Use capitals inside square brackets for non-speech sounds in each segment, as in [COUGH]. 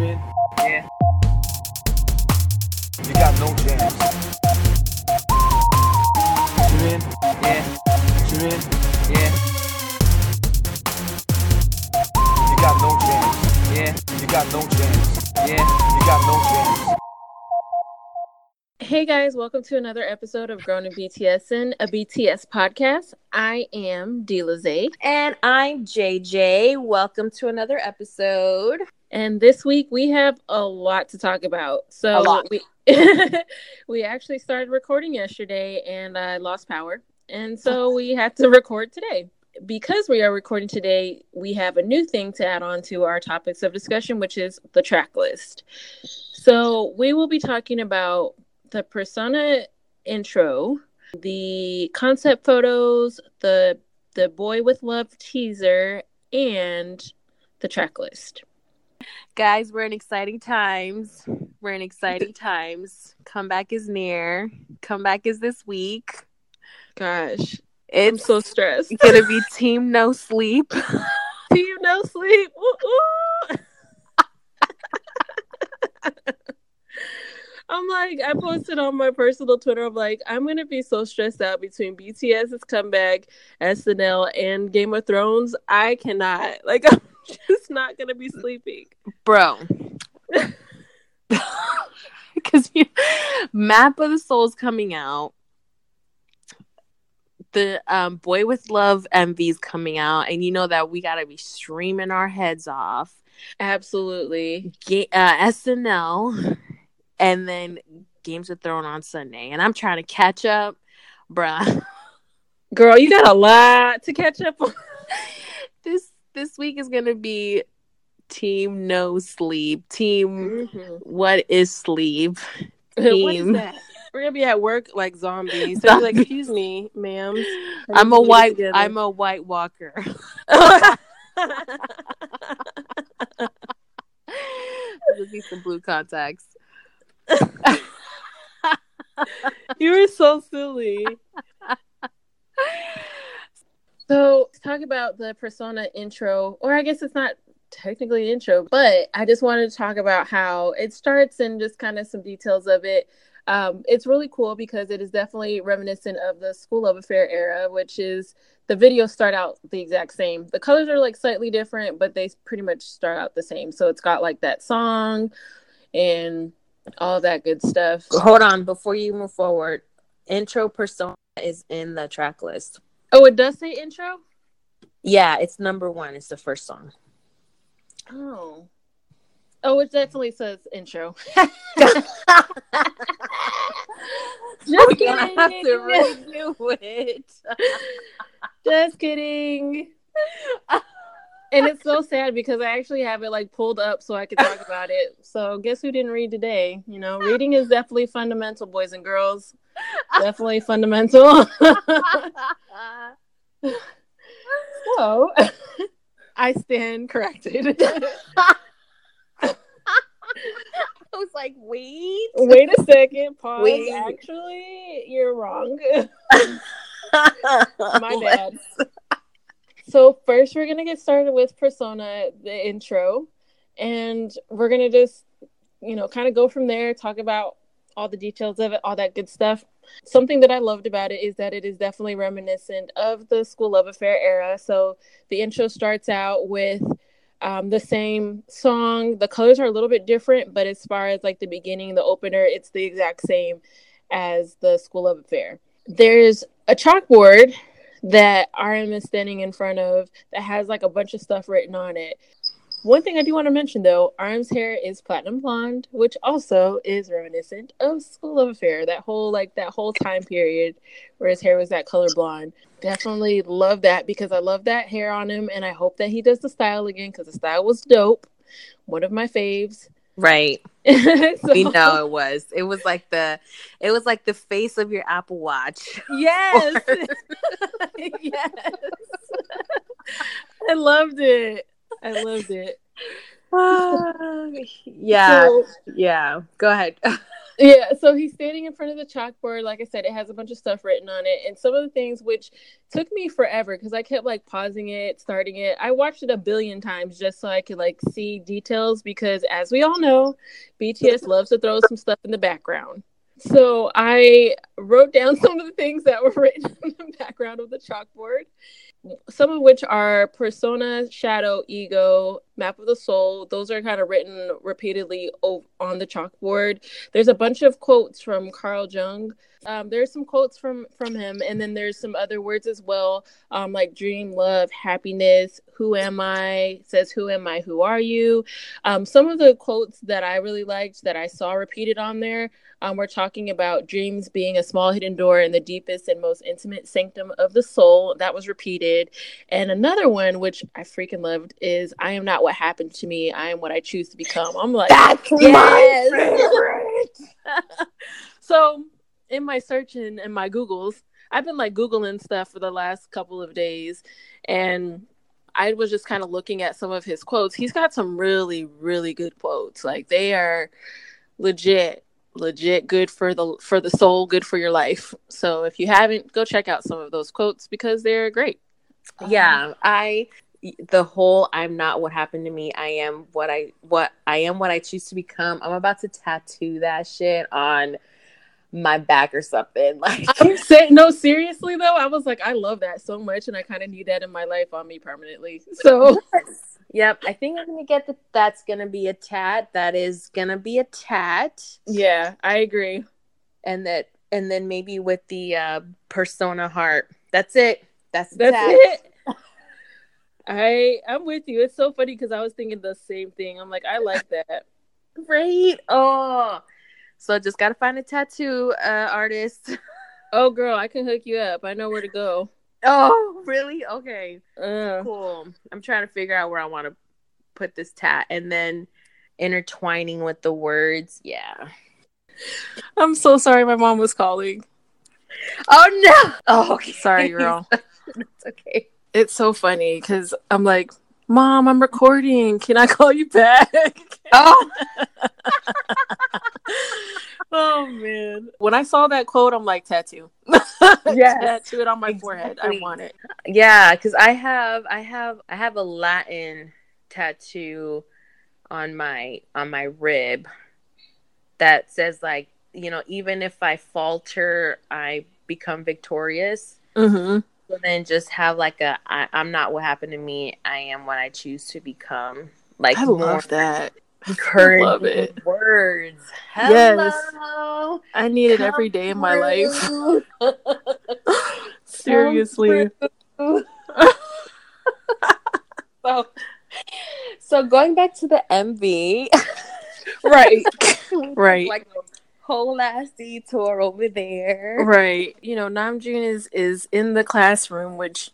mean? Yeah. You got no jams. You mean? Yeah. You mean? Yeah. You got no jams. Yeah. You got no jams. Yeah. You got no jams. Hey guys, welcome to another episode of Grown in BTS a BTS podcast. I am Delaze, And I'm JJ. Welcome to another episode. And this week we have a lot to talk about. So we [LAUGHS] we actually started recording yesterday, and I lost power, and so [LAUGHS] we had to record today. Because we are recording today, we have a new thing to add on to our topics of discussion, which is the track list. So we will be talking about the persona intro, the concept photos, the the boy with Luv teaser, and the track list. Guys, we're in exciting times. We're in exciting times. Comeback is near. Comeback is this week. Gosh, I'm so stressed. gonna be team no sleep. [LAUGHS] Team no sleep. Ooh, ooh. I'm like, I posted on my personal Twitter. I'm like, I'm gonna be so stressed out between BTS's comeback, SNL, and Game of Thrones. I cannot. Like, I'm [LAUGHS] just not gonna be sleeping. Bro. [LAUGHS] Because Map of the Soul's coming out. The um, Boy with Luv MV's coming out, and you know that we gotta be streaming our heads off. Absolutely. Ga- uh, SNL, and then Games of Thrones on Sunday, and I'm trying to catch up, bruh. [LAUGHS] Girl, you got a lot to catch up on. this this week is gonna be Team No Sleep, Team mm-hmm. What is Sleep? [LAUGHS] Is Team. We're gonna be at work like zombies. So be like, excuse me, ma'am. I'm a white. together. I'm a White Walker. [LAUGHS] Give me some blue contacts. [LAUGHS] you were so silly. So talk about the persona intro, or I guess it's not technically intro, but I just wanted to talk about how it starts and just kind of some details of it. Um, it's really cool because it is definitely reminiscent of the School Luv Affair era, which is the videos start out the exact same. The colors are like slightly different, but they pretty much start out the same. So it's got like that song and all that good stuff. Hold on, before you move forward. Intro persona is in the track list. Oh, it does say intro? Yeah, it's number one. It's the first song. Oh. Oh, it definitely says intro. [LAUGHS] Just kidding. have to redo it. [LAUGHS] Just kidding. and it's so sad because I actually have it like pulled up so I could talk about it. So guess who didn't read today? You know, reading is definitely fundamental, boys and girls. Definitely fundamental. [LAUGHS] so I stand corrected. I was like, wait. Wait a second, pause. Wait. Actually, you're wrong. [LAUGHS] My bad. So first, we're gonna get started with Persona, the intro, and we're gonna just, you know, kind of go from there, talk about all the details of it, all that good stuff. Something that I loved about it is that it is definitely reminiscent of the School Luv Affair era. So the intro starts out with um, the same song. The colors are a little bit different, but as far as like the beginning, the opener, it's the exact same as the School Luv Affair. There's a chalkboard that RM is standing in front of that has like a bunch of stuff written on it. One thing I do want to mention though, RM's hair is platinum blonde, which also is reminiscent of School Luv Affair. That whole like that whole time period where his hair was that color blonde. Definitely love that because I love that hair on him, and I hope that he does the style again because the style was dope. One of my faves. [LAUGHS] Right. So- We know it was. It was like the it was like the face of your Apple Watch. [LAUGHS] Yes. [LAUGHS] yes. I loved it. [LAUGHS] I loved it. [SIGHS] yeah. So, yeah. Go ahead. [LAUGHS] Yeah, so he's standing in front of the chalkboard. Like I said, it has a bunch of stuff written on it. And some of the things which took me forever because I kept like pausing it, starting it. I watched it a billion times just so I could like see details because as we all know, BTS loves to throw some stuff in the background. So I wrote down [LAUGHS] some of the things that were written in the background of the chalkboard some of which are persona, shadow, ego, map of the soul. Those are kind of written repeatedly on the chalkboard. There's a bunch of quotes from Carl Jung. Um, there's some quotes from from him, and then there's some other words as well, um, like dream, love, happiness. Who am I? Says who am I? Who are you? Um, some of the quotes that I really liked that I saw repeated on there um, we're talking about dreams being a small hidden door in the deepest and most intimate sanctum of the soul. That was repeated. And another one, which I freaking loved, is I am not what happened to me. I am what I choose to become. I'm like, that's yes. my favorite. [LAUGHS] so in my searching and my Googles, I've been like Googling stuff for the last couple of days. And I was just kind of looking at some of his quotes. He's got some really, really good quotes. Like they are legit legit good for the for the soul, good for your life. So if you haven't, go check out some of those quotes because they're great. Yeah, um, I the whole I'm not what happened to me. I am what I what I am what I choose to become. I'm about to tattoo that shit on my back or something. [LAUGHS] Like I'm saying no, seriously though, I was like, I love that so much and I kind of need that in my life on me permanently. [LAUGHS] So. Yep, I think I'm gonna get that. That's gonna be a tat. That is gonna be a tat. Yeah, I agree. And that, and then maybe with the uh, persona heart. That's it. That's that's tat. it. [LAUGHS] I I'm with you. It's so funny because I was thinking the same thing. I'm like, I like that. [LAUGHS] Great. Oh, so just gotta find a tattoo uh, artist. [LAUGHS] oh, girl, I can hook you up. I know where to go. Oh, really? Okay. Uh, cool. I'm trying to figure out where I want to put this tat and then intertwining with the words. Yeah. I'm so sorry my mom was calling. Oh no. [LAUGHS] Oh, okay. Sorry, [LAUGHS] girl. it's okay. It's so funny cuz I'm like, "Mom, I'm recording. Can I call you back?" [LAUGHS] Oh. [LAUGHS] oh man. When I saw that quote, I'm like, tattoo. [LAUGHS] Yeah. tattoo it on my forehead. I want it. Yeah, because I have I have I have a Latin tattoo on my on my rib that says like, you know, even if I falter, I become victorious. Mm-hmm. So then just have like a I, I'm not what happened to me. I am what I choose to become. Like I love that encouraging [LAUGHS] love it. words. Hello. Yes. I need it every day in my life. [LAUGHS] [LAUGHS] Seriously. so, so going back to the MV. right. right. Like whole ass detour over there. Right. You know, Namjoon is is in the classroom, which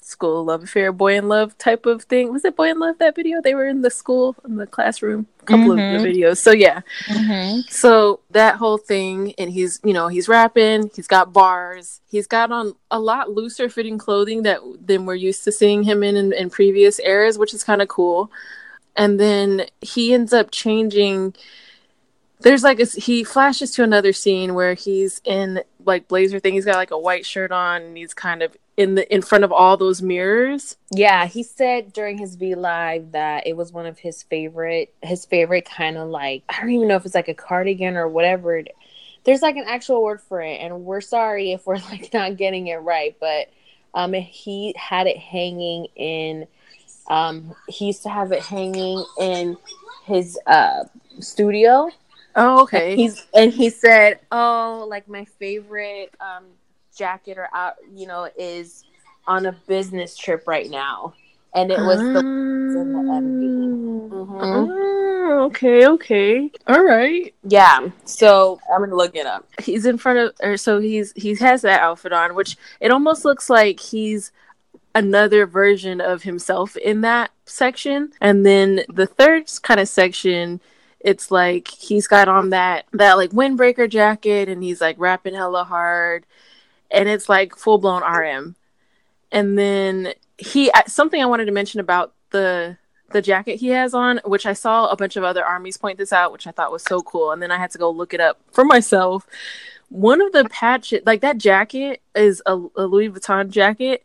school Luv affair, boy in Luv type of thing. Was it boy in Luv that video? They were in the school in the classroom. A couple mm-hmm. of the mm-hmm. videos. So yeah. Mm-hmm. So that whole thing, and he's you know he's rapping. He's got bars. He's got on a lot looser fitting clothing that than we're used to seeing him in in, in previous eras, which is kind of cool. And then he ends up changing there's like a, he flashes to another scene where he's in like blazer thing. He's got like a white shirt on and he's kind of in the in front of all those mirrors. Yeah, he said during his V live that it was one of his favorite his favorite kind of like I don't even know if it's like a cardigan or whatever. There's like an actual word for it, and we're sorry if we're [LAUGHS] like not getting it right, but um, he had it hanging in. Um, he used to have it hanging in his uh studio Oh, okay. And he's and he said, "Oh, like my favorite um, jacket or out, you know, is on a business trip right now." And it was the the MV. Mm-hmm. Oh, okay, okay, all right. Yeah, so I'm gonna look it up. He's in front of, or so he's he has that outfit on, which it almost looks like he's another version of himself in that section, and then the third kind of section it's like he's got on that that like windbreaker jacket and he's like rapping hella hard and it's like full blown RM. And then he something I wanted to mention about the the jacket he has on, which I saw a bunch of other armies point this out, which I thought was so cool. And then I had to go look it up for myself. One of the patches, like that jacket, is a, a Louis Vuitton jacket,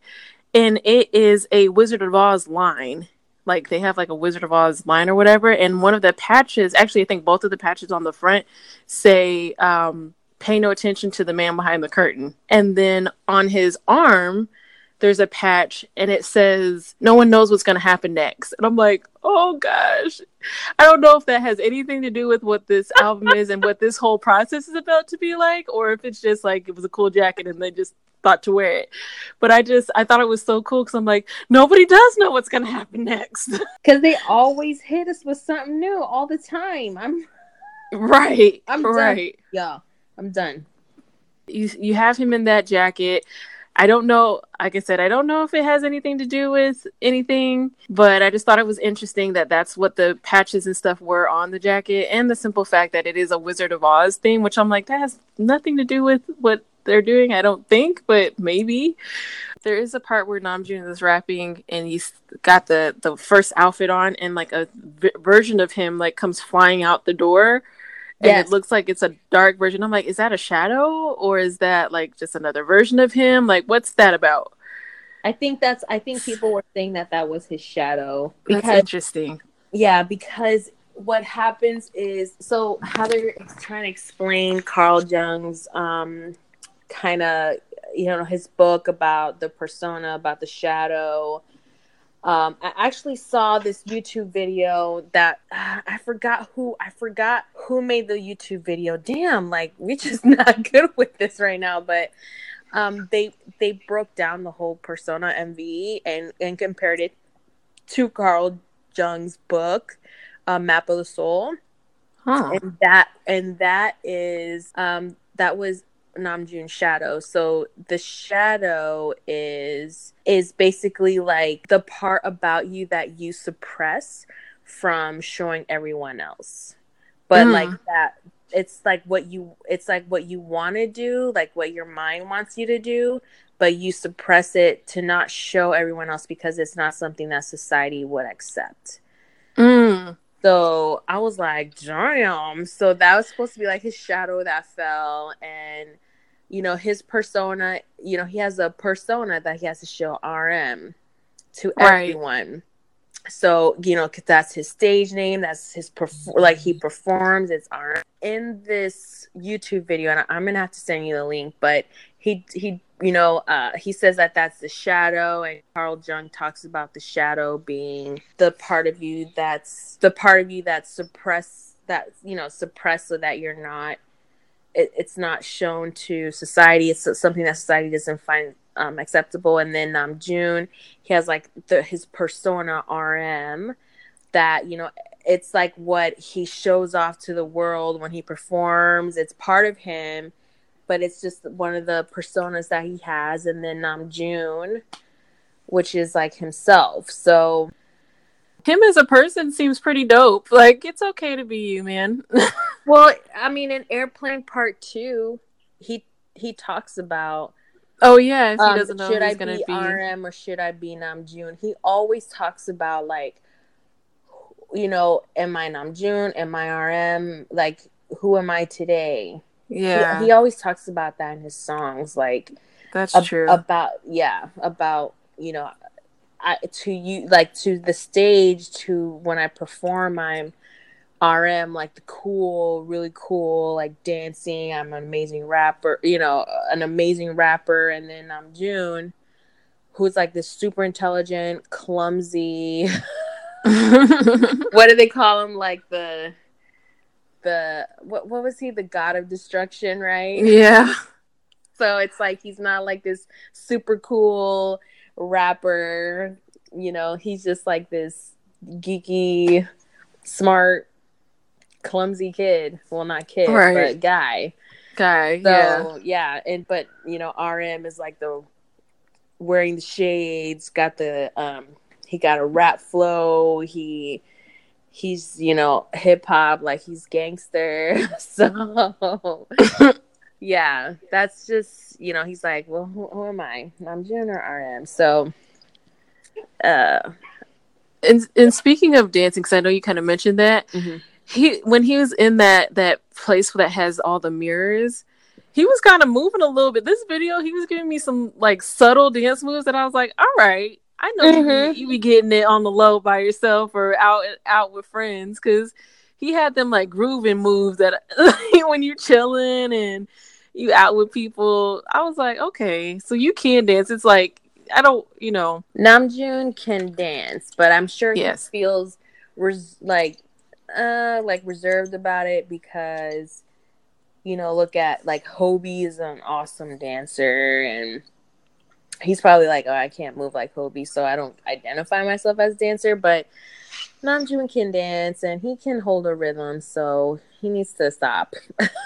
and it is a Wizard of Oz line. Like they have like a Wizard of Oz line or whatever. And one of the patches, actually, I think both of the patches on the front say, um, "Pay no attention to the man behind the curtain." And then on his arm, there's a patch and it says no one knows what's going to happen next and i'm like oh gosh i don't know if that has anything to do with what this album is and what this whole process is about to be like or if it's just like it was a cool jacket and they just thought to wear it but i just i thought it was so cool because i'm like nobody does know what's going to happen next [LAUGHS] Because they always hit us with something new all the time. I'm right I'm done. right yeah, I'm done. you you have him in that jacket. I don't know, like I said, I don't know if it has anything to do with anything, but I just thought it was interesting that that's what the patches and stuff were on the jacket, and the simple fact that it is a Wizard of Oz theme, which I'm like, that has nothing to do with what they're doing, I don't think, but maybe. There is a part where Namjoon is rapping and he's got the the first outfit on, and like a v- version of him like comes flying out the door and Yes. it looks like it's a dark version. I'm like, is that a shadow or is that like just another version of him? Like, what's that about? I think that's. I think people were saying that that was his shadow That's interesting. yeah, because what happens is so Heather is trying to explain Carl Jung's um kind of you know his book about the persona about the shadow. Um, I actually saw this YouTube video that uh, I forgot who I forgot who made the YouTube video. Damn, like we're [LAUGHS] just not good with this right now. But um, they they broke down the whole persona MV and and compared it to Carl Jung's book, uh, Map of the Soul, Huh. and that and that is um that was Namjoon's shadow. So the shadow is is basically like the part about you that you suppress from showing everyone else. But Mm. like that it's like what you it's like what you want to do, like what your mind wants you to do, but you suppress it to not show everyone else because it's not something that society would accept. Mm. So I was like, damn. So that was supposed to be like his shadow that fell. And, you know, his persona, you know, he has a persona that he has to show RM to Right. everyone. So, you know, that's his stage name. That's his, perf- like, he performs. It's RM. In this YouTube video, and I'm going to have to send you the link, but he, he, you know, uh, he says that that's the shadow, and Carl Jung talks about the shadow being the part of you that's the part of you that's suppressed, that you know, suppressed so that you're not, it, it's not shown to society. It's something that society doesn't find um, acceptable. And then um, Joon, he has like the his persona RM, that you know, it's like what he shows off to the world when he performs. It's part of him but it's just one of the personas that he has and then um joon which is like himself so Him as a person seems pretty dope. Like, it's okay to be you, man. [LAUGHS] well i mean in airplane part two he he talks about oh, yeah. He um, doesn't know should i be, be. rm or should i be namjoon he always talks about like you know am i namjoon am i rm like who am i today He- Yeah, he, always talks about that in his songs like that's ab- true. about yeah about you know I, to you like to the stage to when i perform i'm rm like the cool really cool like dancing. I'm an amazing rapper you know an amazing rapper. And then i'm joon who's like this super intelligent clumsy [LAUGHS] [LAUGHS] what do they call him? Like the the what, what was he? The god of destruction right? Yeah. so it's like he's not like this super cool rapper. You know, he's just like this geeky, smart, clumsy kid. Well, not kid, Right. but guy. Guy. yeah. So yeah, and but you know, RM is like the wearing the shades, got the um he got a rap flow, he he's, you know, hip hop, like he's gangster. [LAUGHS] so [LAUGHS] yeah, that's just you know, he's like, Well, who, who am I? I'm Joon or RM. So uh And and speaking of dancing, because I know you kind of mentioned that Mhm. he when he was in that that place that has all the mirrors, he was kind of moving a little bit. This video, he was giving me some like subtle dance moves that I was like, all right, I know you, Mhm. be, you be getting it on the low by yourself or out out with friends because he had them like grooving moves that [LAUGHS] when you're chilling and you out with people. I was like, okay, so you can dance. It's like I don't, you know, Namjoon can dance, but I'm sure Yes. he feels res- like uh like reserved about it because you know, look at like Hobie is an awesome dancer and he's probably like, "Oh, I can't move like Hobie, so I don't identify myself as a dancer." But Namjoon can dance and he can hold a rhythm, so he needs to stop.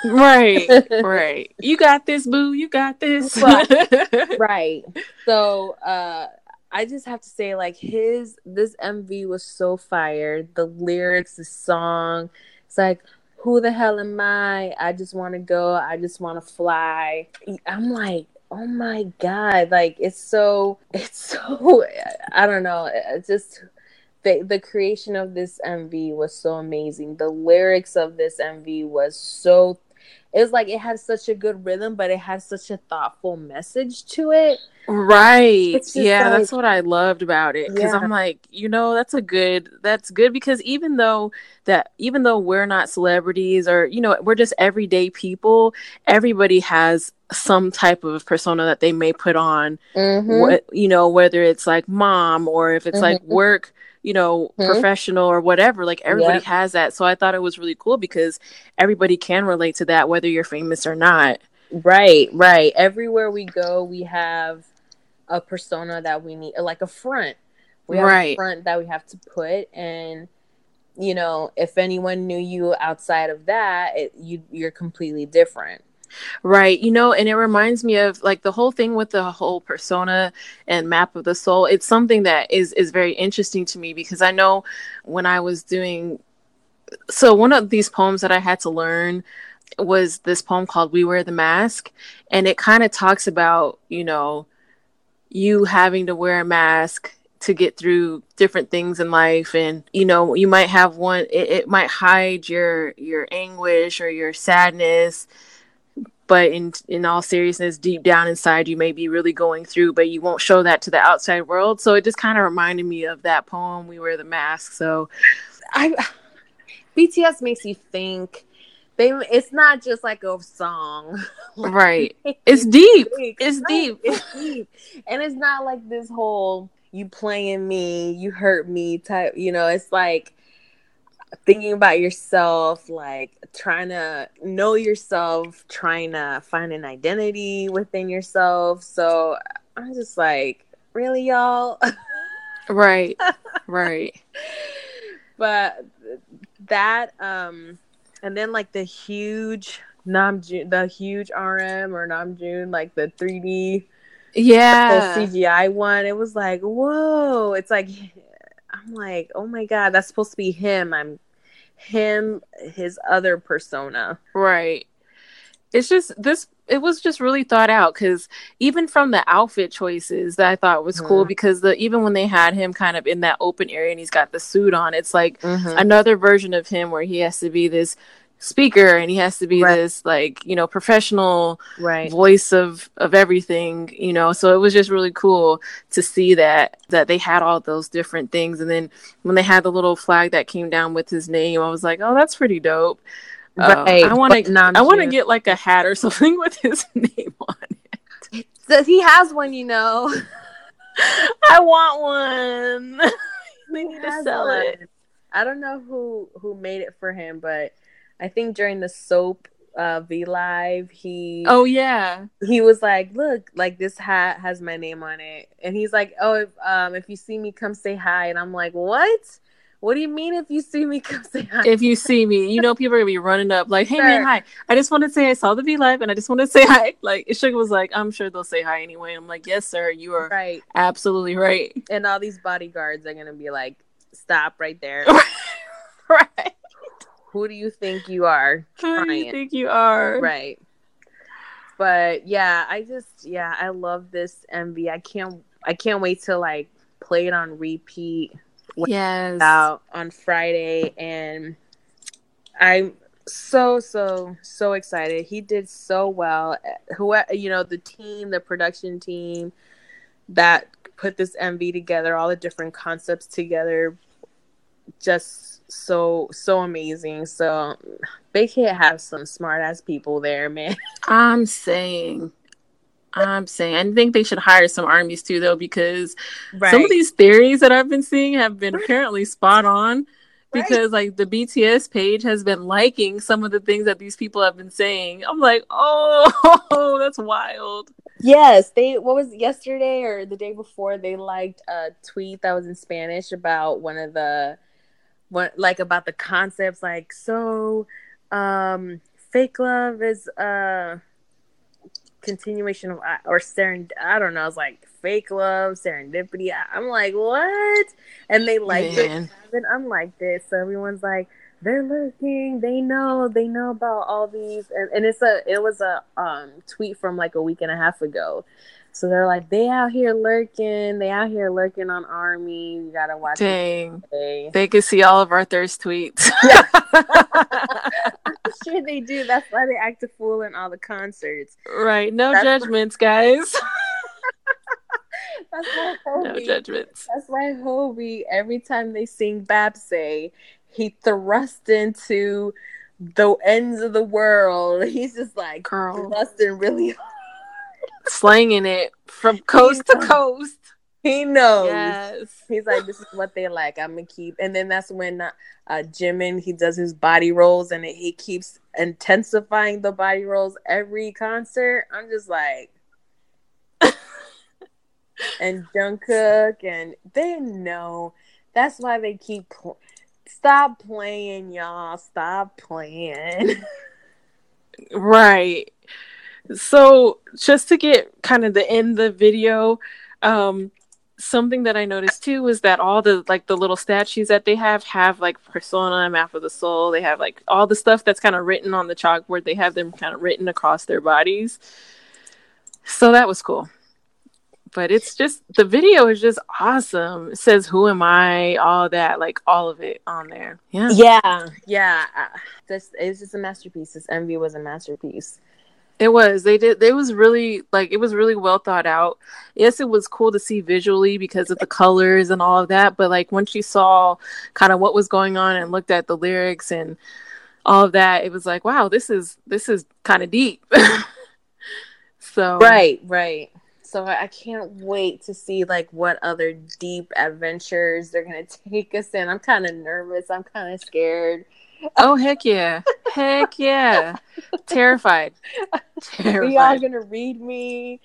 right, [LAUGHS] right. You got this, boo. You got this. [LAUGHS] right. So uh I just have to say like his this MV was so fire. The lyrics, the song, it's like who the hell am I? I just want to go. I just want to fly. I'm like, "Oh my god." Like it's so it's so [LAUGHS] I don't know. It's just the the creation of this MV was so amazing. The lyrics of this MV was so it was like it had such a good rhythm, but it had such a thoughtful message to it. Right. Yeah, like- that's what I loved about it cuz Yeah. I'm like, you know, that's a good that's good because even though that even though we're not celebrities or you know, we're just everyday people, everybody has some type of persona that they may put on Mm-hmm. what you know whether it's like mom or if it's like Mhm. work you know Mhm. professional or whatever like everybody has that so i thought it was really cool because everybody can relate to that whether you're famous or not Right, right. Everywhere we go, we have a persona that we need, like a front. We have a Right. front that we have to put, and you know, if anyone knew you outside of that, it, you you're completely different. Right you know and it reminds me of like the whole thing with the whole persona and map of the soul it's something that is is very interesting to me because i know when i was doing so one of these poems that i had to learn was this poem called we wear the mask and it kind of talks about you know you having to wear a mask to get through different things in life and you know you might have one it, it might hide your your anguish or your sadness but in in all seriousness deep down inside you may be really going through but you won't show that to the outside world. So it just kind of reminded me of that poem we wear the mask. So I BTS makes you think. They it's not just like a song. [LAUGHS] right. [LAUGHS] it's deep. It's Right, deep. It's deep. And it's not like this whole you playing me, you hurt me type, you know, it's like thinking about yourself, like trying to know yourself, trying to find an identity within yourself. So I'm just like, really, y'all? right [LAUGHS] right but that um and then like the huge Namjoon, the huge RM or Namjoon, like the 3D full yeah CGI one. It was like, whoa! It's like I'm like, oh my god, that's supposed to be him. I'm him, his other persona. right it's just this it was just really thought out because even from the outfit choices that i thought was cool Mhm. because the even when they had him kind of in that open area and he's got the suit on it's like Mm-hmm. another version of him where he has to be this speaker and he has to be Right. this like you know professional Right. voice of of everything you know so it was just really cool to see that that they had all those different things and then when they had the little flag that came down with his name i was like oh that's pretty dope Uh, Right, i want to i want to get like a hat or [LAUGHS] something with his [LAUGHS] name on it So he has one, you know. [LAUGHS] i want one they need to sell one. it I don't know who who made it for him, but I think during the soap uh V Live, he oh yeah he was like, "Look, like this hat has my name on it," and he's like, "Oh, if um if you see me, come say hi." And I'm like, "What? What do you mean if you see me, [LAUGHS] come say hi?" if you see me, you know people are gonna be running up like, "Hey man, hi! I just want to say I saw the V live and I just want to say hi." [LAUGHS] Like Suga was like, "I'm sure they'll say hi anyway." I'm like, "Yes, sir, you are right, absolutely right." and all these bodyguards are gonna be like, "Stop right there! [LAUGHS] right? Who do you think you are?" Who do you think you are? Right. But yeah, I just yeah, I love this MV. I can't I can't wait to like play it on repeat Yes. out on Friday, and I'm so so so excited. He did so well. Who you know the team, the production team that put this MV together, all the different concepts together, just so so amazing. So they can't have some smart ass people there, man. [LAUGHS] I'm saying. I'm saying. I think they should hire some armies too, though, because some of these theories that I've been seeing have been apparently spot on. Right. Because like the BTS page has been liking some of the things that these people have been saying. I'm like, [LAUGHS] oh, that's wild. Yes, they what was yesterday or the day before they liked a tweet that was in Spanish about one of the what like about the concepts like so um fake love is a continuation of uh, or serend I don't know, it's like fake love, serendipity. I'm like, what? And they liked it and I'm like this So everyone's like, they're looking, they know, they know about all these and, and it's a it was a um tweet from like a week and a half ago. So they're like, they out here lurking, they out here lurking on army. You gotta watch Dang. They could see all of our thirst tweets. [LAUGHS] [LAUGHS] [LAUGHS] I'm sure they do. That's why they act a fool in all the concerts. right. No That's- judgments, guys. That's why no Hobie, judgments. that's why Hobie, every time they sing Baepsae, he thrusts into the ends of the world. He's just like Girl. thrusting really hard. Slanging it from coast to coast. He knows. Yes. He's like, this is what they like. I'm gonna keep, and then that's when uh, uh Jimin he does his body rolls, and he keeps intensifying the body rolls every concert. I'm just like, [LAUGHS] and Jungkook, and they know that's why they keep. Pl- Stop playing, y'all. Stop playing. [LAUGHS] Right. So just to get kind of the end of the video, um, something that I noticed too was that all the like the little statues that they have have like persona, map of the soul. They have like all the stuff that's kind of written on the chalkboard. They have them kind of written across their bodies. So that was cool. But it's just the video is just awesome. It says who am I, all that, like all of it on there. Yeah. yeah, yeah. uh, This is just a masterpiece. This MV was a masterpiece. It was. They did. It was really like it was really well thought out. Yes, it was cool to see visually because of the colors and all of that. But like once you saw kind of what was going on and looked at the lyrics and all of that, it was like, wow, this is this is kind of deep. [LAUGHS] so Right, right. So I can't wait to see like what other deep adventures they're gonna [LAUGHS] take us in. I'm kind of nervous. I'm kind of scared. Oh heck yeah, heck yeah, terrified, Are terrified. y'all gonna read me?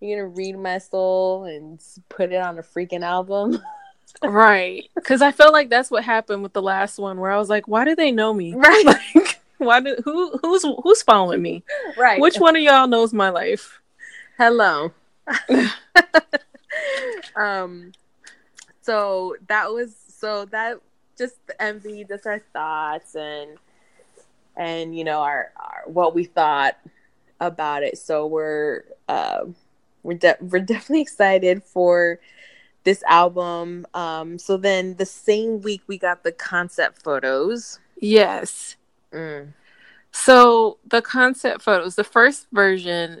You're gonna read my soul and put it on a freaking album? [LAUGHS] right? Because I felt like that's what happened with the last one, where I was like, why do they know me? [LAUGHS] Right. Like, why do who who's who's following me? right. Which one of y'all knows my life? Hello. [LAUGHS] um so that was so that just the MV, just our thoughts and and you know our, our what we thought about it. So we're uh we're de- we're definitely excited for this album. Um so then the same week we got the concept photos. Yes. Mm. So the concept photos, the first version,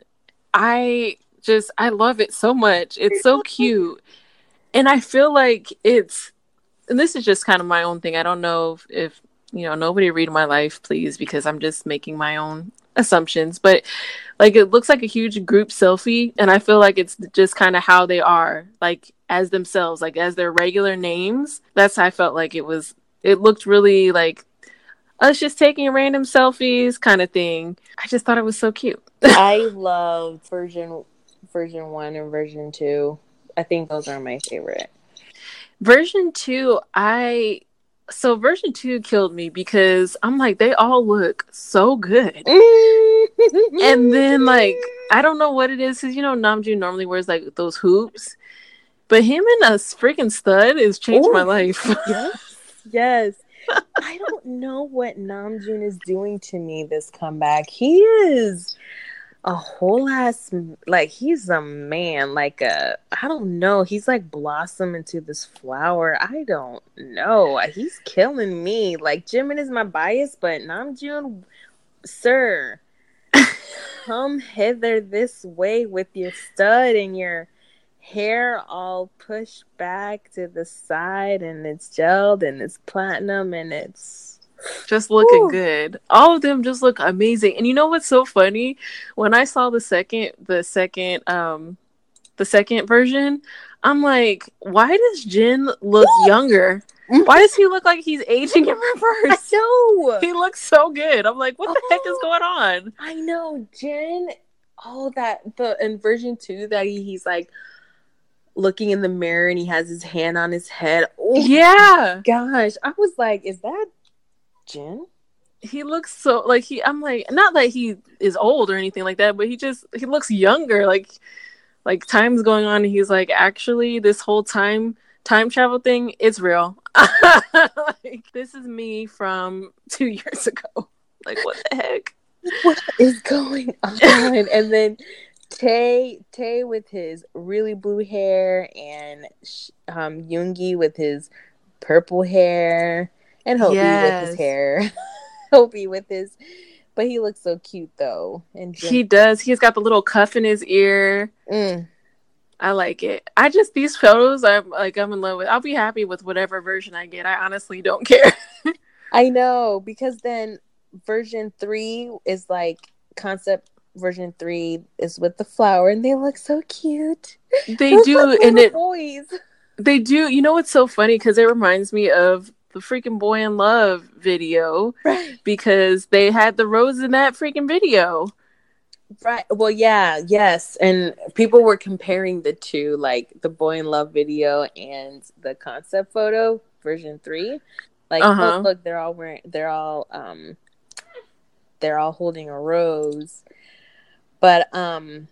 I just I love it so much. It's so [LAUGHS] cute. And I feel like it's and this is just kind of my own thing. I don't know if, if you know, nobody read my life, please, because I'm just making my own assumptions. But like it looks like a huge group selfie, and I feel like it's just kind of how they are, like as themselves, like as their regular names. That's how I felt like it was it looked really like us just taking random selfies kind of thing. I just thought it was so cute. [LAUGHS] I loved version version 1 and version 2. I think those are my favorite. Version 2, I so version 2 killed me because I'm like they all look so good. Mm-hmm. And then like I don't know what it is cuz you know Namjoon normally wears like those hoops. But him in a freaking stud has changed my life. [LAUGHS] yes, yes. [LAUGHS] I don't know what Namjoon is doing to me this comeback. He is a whole ass like he's a man like a i don't know he's like blossom into this flower i don't know he's killing me like jimin is my bias but namjoon sir [LAUGHS] come hither this way with your stud and your hair all pushed back to the side and it's gelled and it's platinum and it's just looking Whew. good. All of them just look amazing. And you know what's so funny? When I saw the second, the second, um, the second version, I'm like, why does Jin look younger? Why does he look like he's aging in reverse? know [LAUGHS] He looks so good. I'm like, what the heck is Oh. going on? I know, Jin. Oh, that the in version two that he, he's like looking in the mirror and he has his hand on his head. Oh Yeah, gosh, I was like, is that Jin? he looks so like he. I'm like, not that he is old or anything like that, but he just he looks younger. Like, like time's going on, and he's like, actually, this whole time time travel thing, it's real. [LAUGHS] like, this is me from two [LAUGHS] years ago. Like, what the heck? What is going [LAUGHS] on? and then Tay Tay with his really blue hair and um Yoongi with his purple hair and Hopi with his hair. [LAUGHS] Hopi with his but he looks so cute though. And He does. He's got the little cuff in his ear. Mm. I like it. I just these photos. I'm like I'm in love with. I'll be happy with whatever version I get. I honestly don't [LAUGHS] care. I know because then version three is like concept version three is with the flower and they look so cute. They Those do, and it boys. they do. You know what's so funny? Because it reminds me of the freaking Boy in Luv video Right. because they had the rose in that freaking video. Right. Well, yeah, yes. And people were comparing the two, like the Boy in Luv video and the concept photo version three. Like, Uh-huh. look, look, they're all wearing, they're all, um, they're all holding a rose. But, um,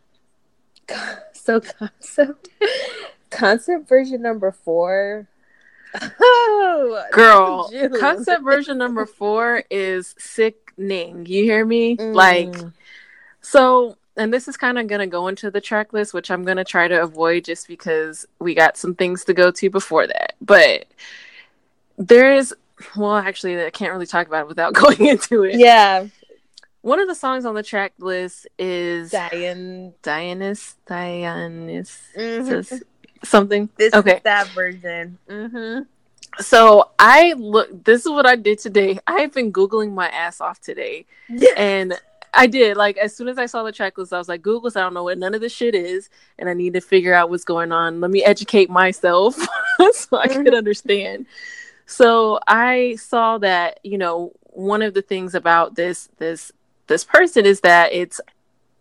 [LAUGHS] so concept, concept version number four. Oh, [LAUGHS] Girl, concept version number four is sickening. You hear me? Like Mm. So, and this is kind of going to go into the track list, which I'm going to try to avoid just because we got some things to go to before that. But there is, well, actually, I can't really talk about it without [LAUGHS] going into it. yeah, One of the songs on the track list is Diane. Dionysus, Dionysus, Mhm. Something. This Okay. is that version. Mm-hmm. So I look, this is what I did today. [LAUGHS] I've been Googling my ass off today. and I did like as soon as I saw the track list, I was like, "Google's. I don't know what none of this shit is, and I need to figure out what's going on. Let me educate myself [LAUGHS] so I can understand. So I saw that you know one of the things about this this this person is that it's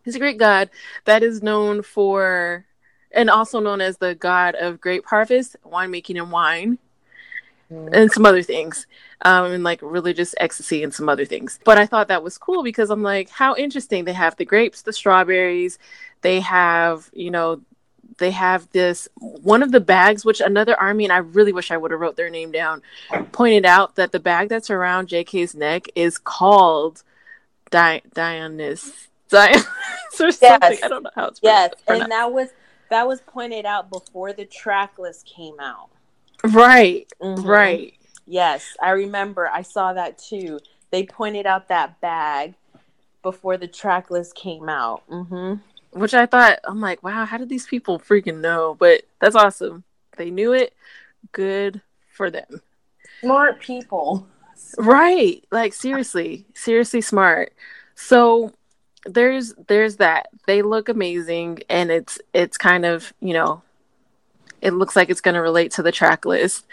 he's a great god that is known for and also known as the god of grape harvest, winemaking, and wine and some other things um and like religious ecstasy and some other things. But i thought that was cool because i'm like how interesting. They have the grapes the strawberries. They have you know they have this one of the bags which another army and i really wish i would have wrote their name down pointed out that the bag that's around jk's neck is called Di- Dionys Dionys [LAUGHS] or something. I don't know how it's Yes, pronounced. and that was that was pointed out before the track list came out. right Mhm. right Yes, I remember. I saw that too. They pointed out that bag before the track list came out. hmm which I thought I'm like, wow, how did these people freaking know? But that's awesome. They knew it. Good for them. Smart people. Right. Like seriously, seriously smart. So there's there's that. They look amazing and it's it's kind of, you know, it looks like it's going to relate to the track list.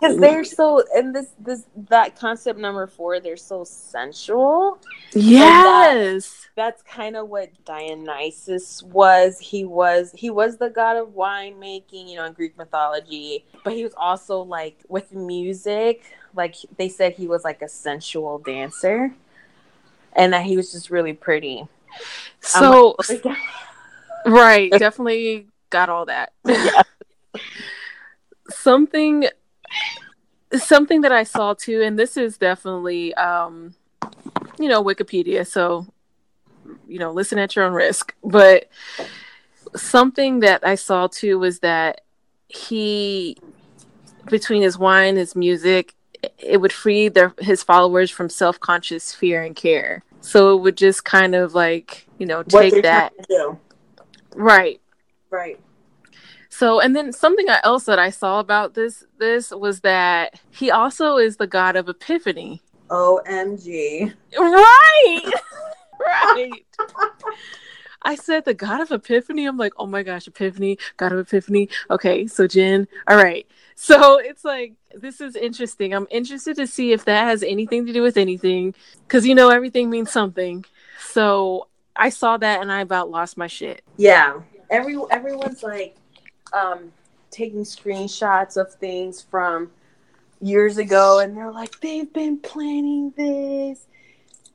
Because they're so, and this this that concept number four, they're so sensual. Yes. That's kind of what Dionysus was. He was he was the god of winemaking, you know, in Greek mythology. But he was also like with music, like they said he was like a sensual dancer. And that he was just really pretty. So I'm [LAUGHS] like, right, definitely got all that. something something that I saw too, and this is definitely um you know, Wikipedia, so you know, listen at your own risk. But something that I saw too was that he, between his wine, his music, it would free their his followers from self conscious fear and care. So it would just kind of like you know take that trying to do. right. Right. So and then something else that I saw about this this was that he also is the god of epiphany. OMG. Right. [LAUGHS] right. [LAUGHS] I said the God of Epiphany. I'm like, oh my gosh, Epiphany, God of Epiphany. Okay, so Jen. All right. So it's like this is interesting. I'm interested to see if that has anything to do with anything, because you know everything means something. So I saw that and I about lost my shit. Yeah. Every everyone's like um taking screenshots of things from years ago and they're like they've been planning this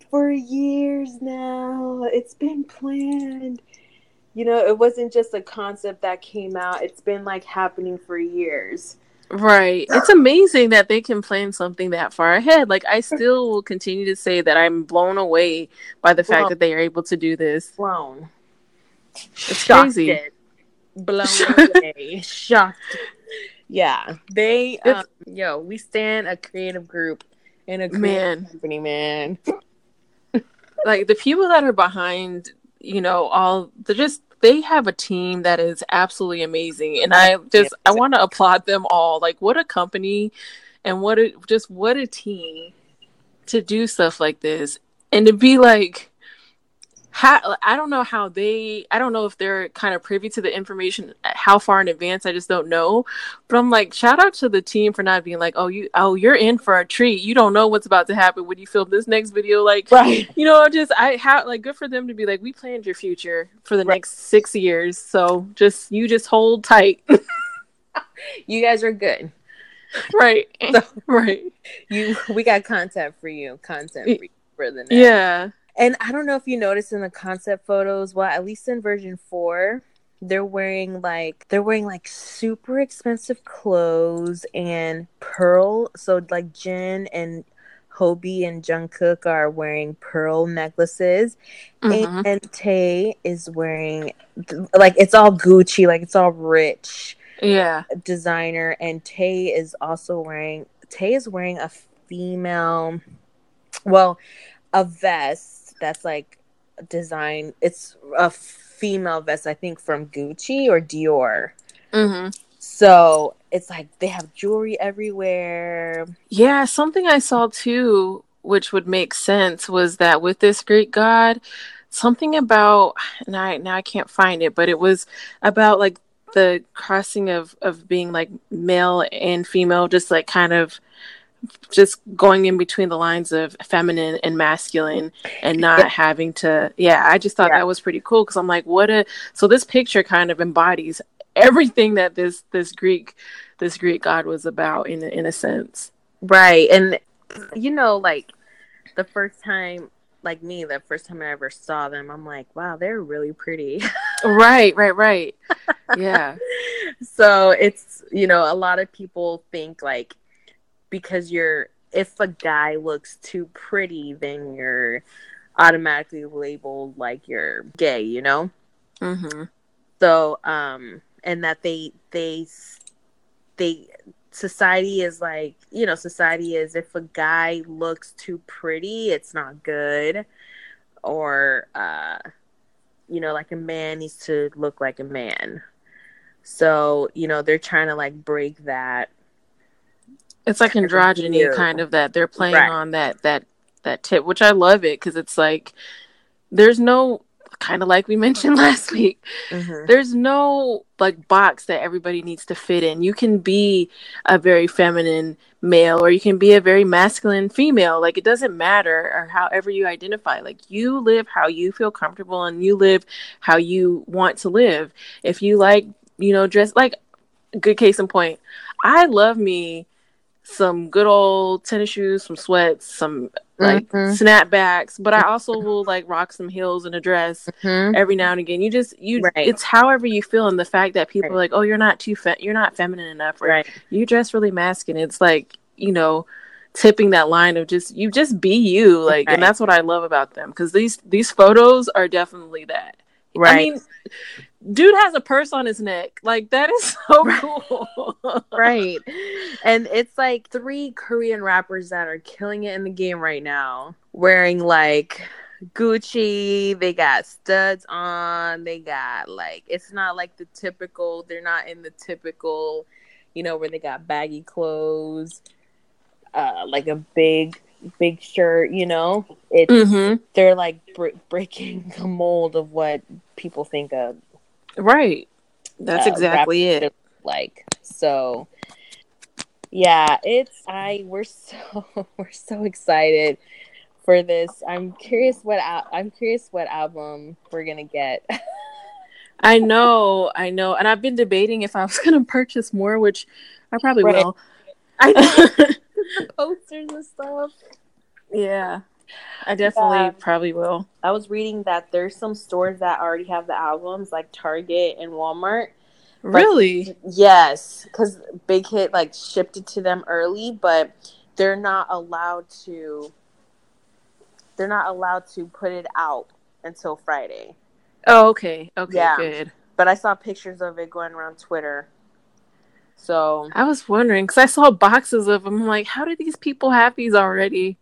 for years now. It's been planned. You know, it wasn't just a concept that came out. It's been like happening for years. Right. It's amazing that they can plan something that far ahead. Like I still will continue to say that I'm blown away by the fact Well- that they are able to do this. Blown. It's Shocked crazy. it. Blown [LAUGHS] away. Shocked. Yeah. They um, yo, we stand a creative group in a Man. company, man. [LAUGHS] like the people that are behind you know all they're just they have a team that is absolutely amazing and i just i want to applaud them all. Like what a company and what a just what a team to do stuff like this and to be like how i don't know how they i don't know if they're kind of privy to the information how far in advance i just don't know but i'm like shout out to the team for not being like oh you oh you're in for a treat you don't know what's about to happen when you film this next video like Right. you know just i have like good for them to be like we planned your future for the Right. next six years so just you just hold tight [LAUGHS] You guys are good. right [LAUGHS] [LAUGHS] right You we got content for you. Content for, you for the next. yeah And I don't know if you noticed in the concept photos, well, at least in version four, they're wearing like they're wearing like super expensive clothes and pearl. So like Jin and Hobi and Jungkook are wearing pearl necklaces, Mhm. and Tay is wearing like it's all Gucci, like it's all rich yeah designer, and Tay is also wearing Tay is wearing a female, well, a vest that's like design. It's a female vest, I think, from Gucci or Dior. hmm So it's like they have jewelry everywhere. yeah something i saw too which would make sense was that with this greek god something about and i now i can't find it but it was about like the crossing of of being like male and female just like kind of just going in between the lines of feminine and masculine and not Yeah. having to yeah i just thought Yeah. that was pretty cool because i'm like what a so this picture kind of embodies everything that this this greek this greek god was about in in a sense Right. And you know, like the first time like me, the first time I ever saw them, I'm like, wow, they're really pretty. [LAUGHS] right right right yeah [LAUGHS] so it's you know, a lot of people think like because you're if a guy looks too pretty, then you're automatically labeled like you're gay, you know? hmm so um and that they they they society is like you know society is if a guy looks too pretty it's not good. Or uh you know like a man needs to look like a man. So you know they're trying to like break that it's like androgyny kind of that they're playing Right. on that that that tip which i love it because it's like there's no kind of like we [LAUGHS] mentioned last week there's no like box that everybody needs to fit in. You can be a very feminine male or you can be a very masculine female like it doesn't matter or however you identify like you live how you feel comfortable and you live how you want to live. If you like you know dress like good case in point i love me some good old tennis shoes some sweats some like Mhm. snapbacks but i also will like rock some heels and a dress Mhm. every now and again. You just you Right. it's however you feel and the fact that people Right. are like, "Oh, you're not too fe- you're not feminine enough or right you dress really masculine." It's like, you know, tipping that line of just you just be you like Right. and that's what i love about them because these these photos are definitely that i Right. mean dude has a purse on his neck like that is [LAUGHS] so Right. cool right. And it's like three Korean rappers that are killing it in the game right now, wearing like Gucci, they got studs on, they got like it's not like the typical, they're not in the typical, you know, where they got baggy clothes, uh like a big big shirt, you know. It's mm-hmm. they're like br- breaking [LAUGHS] the mold of what people think of right. That's uh, exactly it. like so yeah it's i we're so [LAUGHS] we're so excited for this. I'm curious what al- i'm curious what album we're gonna get. [LAUGHS] I know i know and i've been debating if i was gonna purchase more which i probably Right. will. I [LAUGHS] posters and stuff. Yeah i definitely Yeah. probably will i was reading that there's some stores that already have the albums like target and walmart really Yes, because Big Hit like shipped it to them early, but they're not allowed to. They're not allowed to put it out until Friday. oh okay okay Yeah. good But I saw pictures of it going around Twitter. So I was wondering because I saw boxes of them. I'm like, how do these people have these already?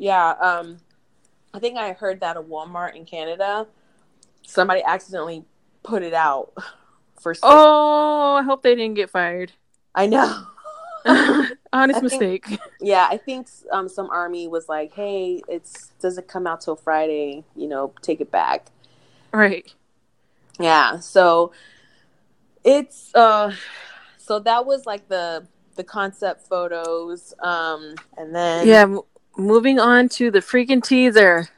Yeah, um, I think I heard that at Walmart in Canada, somebody accidentally put it out [LAUGHS] for. sale. Oh, I hope they didn't get fired. I know. [LAUGHS] Honest I think- mistake. Yeah, I think um, some army was like, "Hey, it's doesn't come out till Friday. You know, take it back." right. Yeah, so it's uh, so that was like the the concept photos, um, and then Yeah. Moving on to the freaking teaser,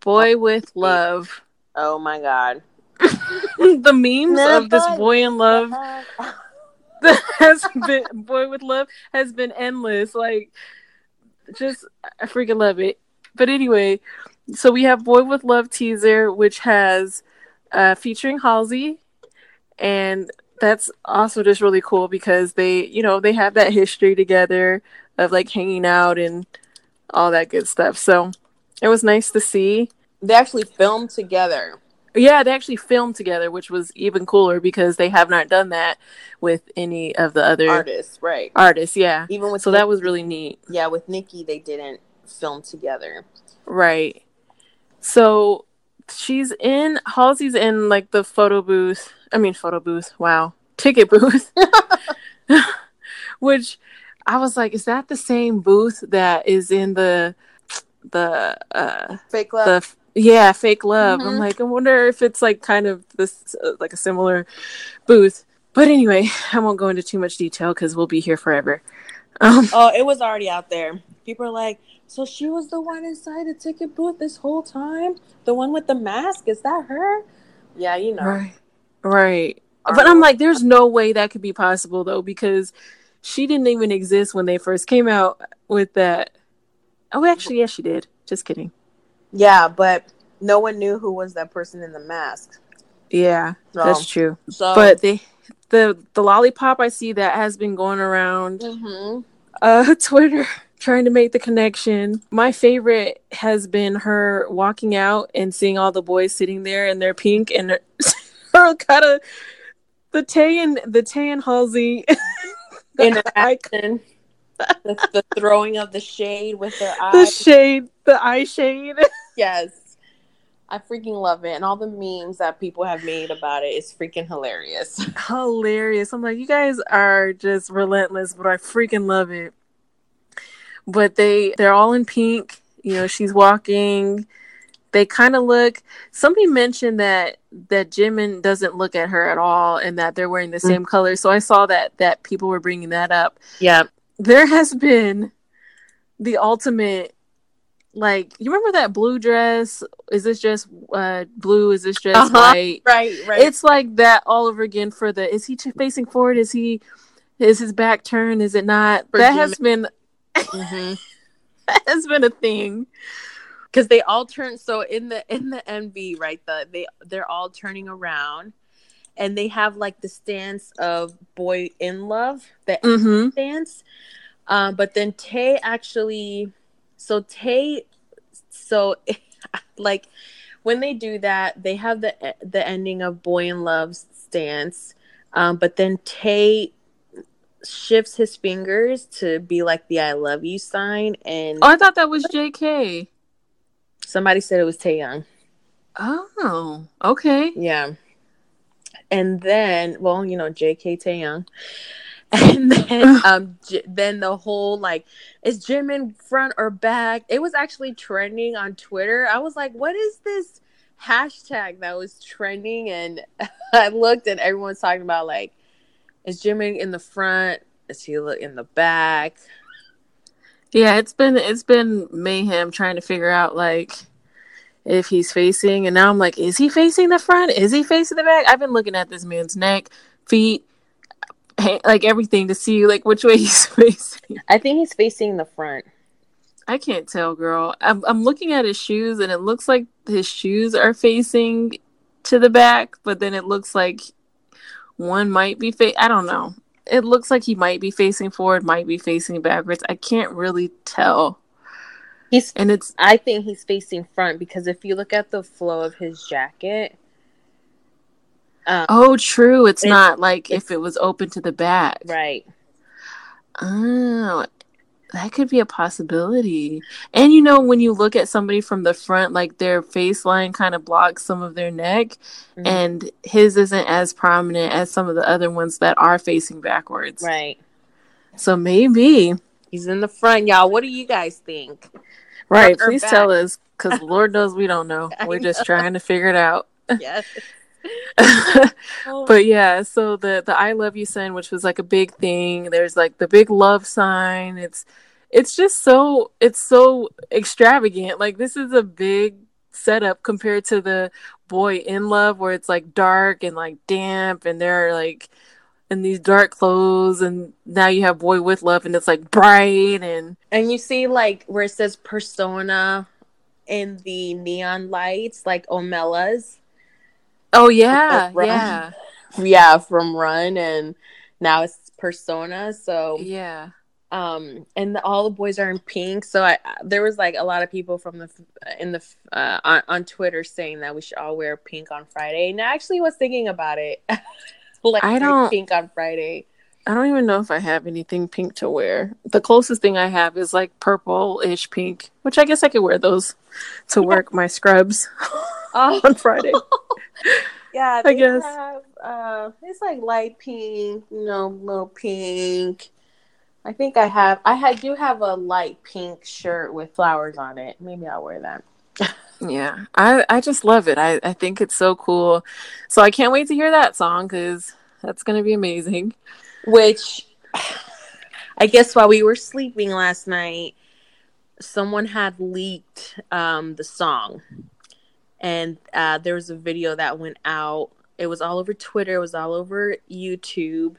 "Boy with Love." oh my god, [LAUGHS] the memes of this boy in love that [LAUGHS] [LAUGHS] has been boy with love has been endless. Like, just I freaking love it. But anyway, so we have boy with love teaser, which has uh, featuring Halsey, and that's also just really cool because they, you know, they have that history together of like hanging out and all that good stuff. So it was nice to see. They actually filmed together. Yeah, they actually filmed together, which was even cooler because they have not done that with any of the other Artists, right? artists. Yeah. Even with So that was really neat. yeah, with Nicki, they didn't film together. Right. So she's in Halsey's in like the photo booth. I mean photo booth. Wow. Ticket booth. [LAUGHS] [LAUGHS] Which I was like, is that the same booth that is in the the uh Fake love. the yeah, fake love. I'm Mhm. like, I wonder if it's like kind of this uh, like a similar booth. But anyway, [LAUGHS] I won't go into too much detail because we'll be here forever. Um, Oh, it was already out there. People are like, so she was the one inside the ticket booth this whole time? The one with the mask? Is that her? Yeah, you know. right, right. But I'm like, there's no way that could be possible though because she didn't even exist when they first came out with that. Oh, actually, yes, she did. Just kidding. Yeah, but no one knew who was that person in the mask. Yeah, So, that's true. so But they, the the lollipop I see that has been going around Mhm. uh [LAUGHS] Twitter trying to make the connection. My favorite has been her walking out and seeing all the boys sitting there in they're pink and [LAUGHS] her, [LAUGHS] her kind of the Tay and the Tay and Halsey interaction, the, the throwing of the shade with their [LAUGHS] eyes. The shade, the eye shade. [LAUGHS] yes. I freaking love it. And all the memes that people have made about it is freaking hilarious. [LAUGHS] Hilarious. I'm like, you guys are just relentless, but I freaking love it. But they they're all in pink. You know, she's walking. They kind of look. Somebody mentioned that that Jimin doesn't look at her at all, and that they're wearing the same color. So I saw that that people were bringing that up. Yeah. There has been the ultimate. Like you remember that blue dress? Is this just uh, blue? Is this just Uh-huh. white? Right, right. It's like that all over again for the. Is he facing forward? Is he? Is his back turned? Is it not? For that has been hmm [LAUGHS] that has been a thing. Because they all turn so in the in the MV right the they they're all turning around and they have like the stance of boy in love the Mm-hmm. stance Um, but then Tay actually, so Tay, so [LAUGHS] like when they do that, they have the the ending of Boy in Love stance, um, but then Tay shifts his fingers to be like the I love you sign, and Oh, I thought that was J.K. somebody said it was Taehyung. Oh, okay. Yeah. And then, well, you know, J.K. Taehyung. [LAUGHS] And then, um, J- then the whole like, is Jimin front or back? It was actually trending on Twitter. I was like, what is this hashtag that was trending? And [LAUGHS] I looked, and everyone's talking about like, is Jimin in the front? Is he in the back? Yeah, it's been it's been mayhem trying to figure out like if he's facing, and now I'm like, is he facing the front? Is he facing the back? I've been looking at this man's neck, feet, ha- like everything to see like which way [LAUGHS] he's facing. I think he's facing the front. I can't tell, girl. I'm I'm looking at his shoes, and it looks like his shoes are facing to the back, but then it looks like one might be fa- I don't know. It looks like he might be facing forward, might be facing backwards. I can't really tell. He's And it's I think he's facing front because if you look at the flow of his jacket, um, oh, true. It's, It's- not like it's- if it was open to the back. right, Oh, that could be a possibility. And you know, when you look at somebody from the front, like their face line kind of blocks some of their neck, Mhm. and his isn't as prominent as some of the other ones that are facing backwards. right. So maybe. He's in the front, y'all. What do you guys think? Right. Please tell us, because Lord knows we don't know. [LAUGHS] We're just trying to figure it out. Yes. [LAUGHS] but yeah, so the the I love you sign, which was like a big thing. There's like the big love sign. It's it's just so it's so extravagant. Like this is a big setup compared to the boy in love where it's like dark and like damp and they're like in these dark clothes and now you have boy with love and it's like bright and and you see like where it says persona in the neon lights, like Omelas. Oh yeah yeah [LAUGHS] Yeah, from Run, and now it's Persona. So, yeah um, and the, all the boys are in pink. So I, there was like a lot of people from the in the uh, on, on Twitter saying that we should all wear pink on Friday. And I actually was thinking about it. [LAUGHS] like I don't- pink on Friday. I don't even know if I have anything pink to wear. The closest thing I have is like purple-ish pink, which I guess I could wear those to work my scrubs [LAUGHS] Oh, on Friday. [LAUGHS] yeah, I guess. have, uh, it's like light pink, you know, little pink. I think I have. I had, do have a light pink shirt with flowers on it. Maybe I'll wear that. [LAUGHS] yeah, I I just love it. I I think it's so cool. So I can't wait to hear that song because that's gonna be amazing. Which [SIGHS] I guess while we were sleeping last night, someone had leaked um, the song, and uh, there was a video that went out. It was all over Twitter. It was all over YouTube.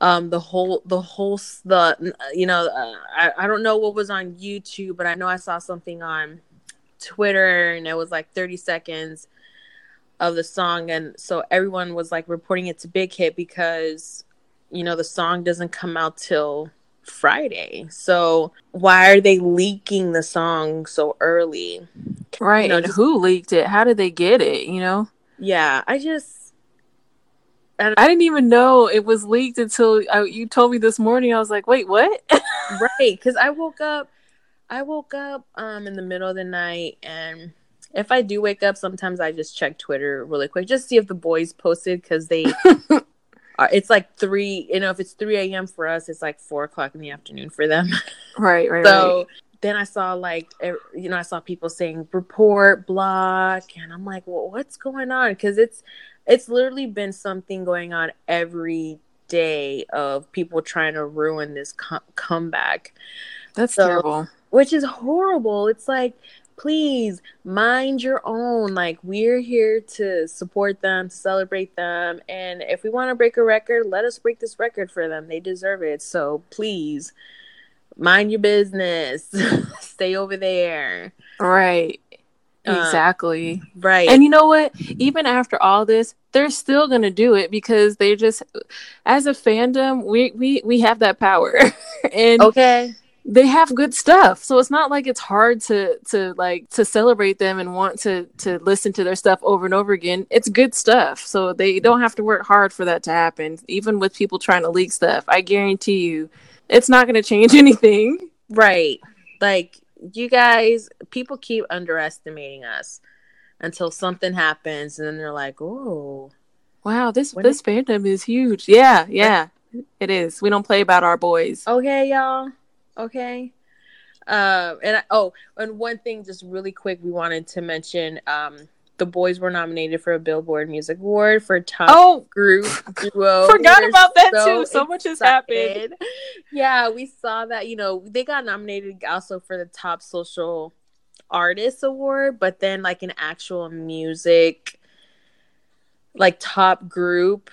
Um, the whole, the whole, the you know, uh, I I don't know what was on YouTube, but I know I saw something on Twitter, and it was like thirty seconds of the song, and so everyone was like reporting it to Big Hit because you know the song doesn't come out till Friday. So why are they leaking the song so early? Right? know, and just- who leaked it? How did they get it? You know, Yeah, I just I didn't even know it was leaked until I, you told me this morning. I was like, wait, what? [LAUGHS] right because I woke up, I woke up um in the middle of the night, and if I do wake up, sometimes I just check Twitter really quick just see if the boys posted because they. [LAUGHS] are It's like three, you know. If it's three a.m. for us, it's like four o'clock in the afternoon for them. [LAUGHS] right, right, So right. then I saw like e- you know I saw people saying report block and I'm like well what's going on because it's it's literally been something going on every day of people trying to ruin this co- comeback That's so- terrible. which is horrible it's like please mind your own like we're here to support them to celebrate them and if we want to break a record let us break this record for them they deserve it so please mind your business [LAUGHS] stay over there Right. Um, Exactly. right. And you know what? Even after all this, they're still gonna do it because they just, as a fandom, we we we have that power, [LAUGHS] and okay. They have good stuff. So it's not like it's hard to to like to celebrate them and want to to listen to their stuff over and over again. It's good stuff. So they don't have to work hard for that to happen. Even with people trying to leak stuff, I guarantee you, it's not gonna change [LAUGHS] anything. Right. Like you guys, people keep underestimating us until something happens, and then they're like, "Oh, Wow, this this fandom is huge. Yeah, yeah, it is. We don't play about our boys. okay, y'all, okay." Um, and I, oh, and one thing, just really quick, we wanted to mention, um, the boys were nominated for a Billboard Music Award for top Oh, group duo. [LAUGHS] forgot We're about that so too. So much has happened. Yeah, we saw that. You know, they got nominated also for the top social artist award, but then like an actual music, like top group.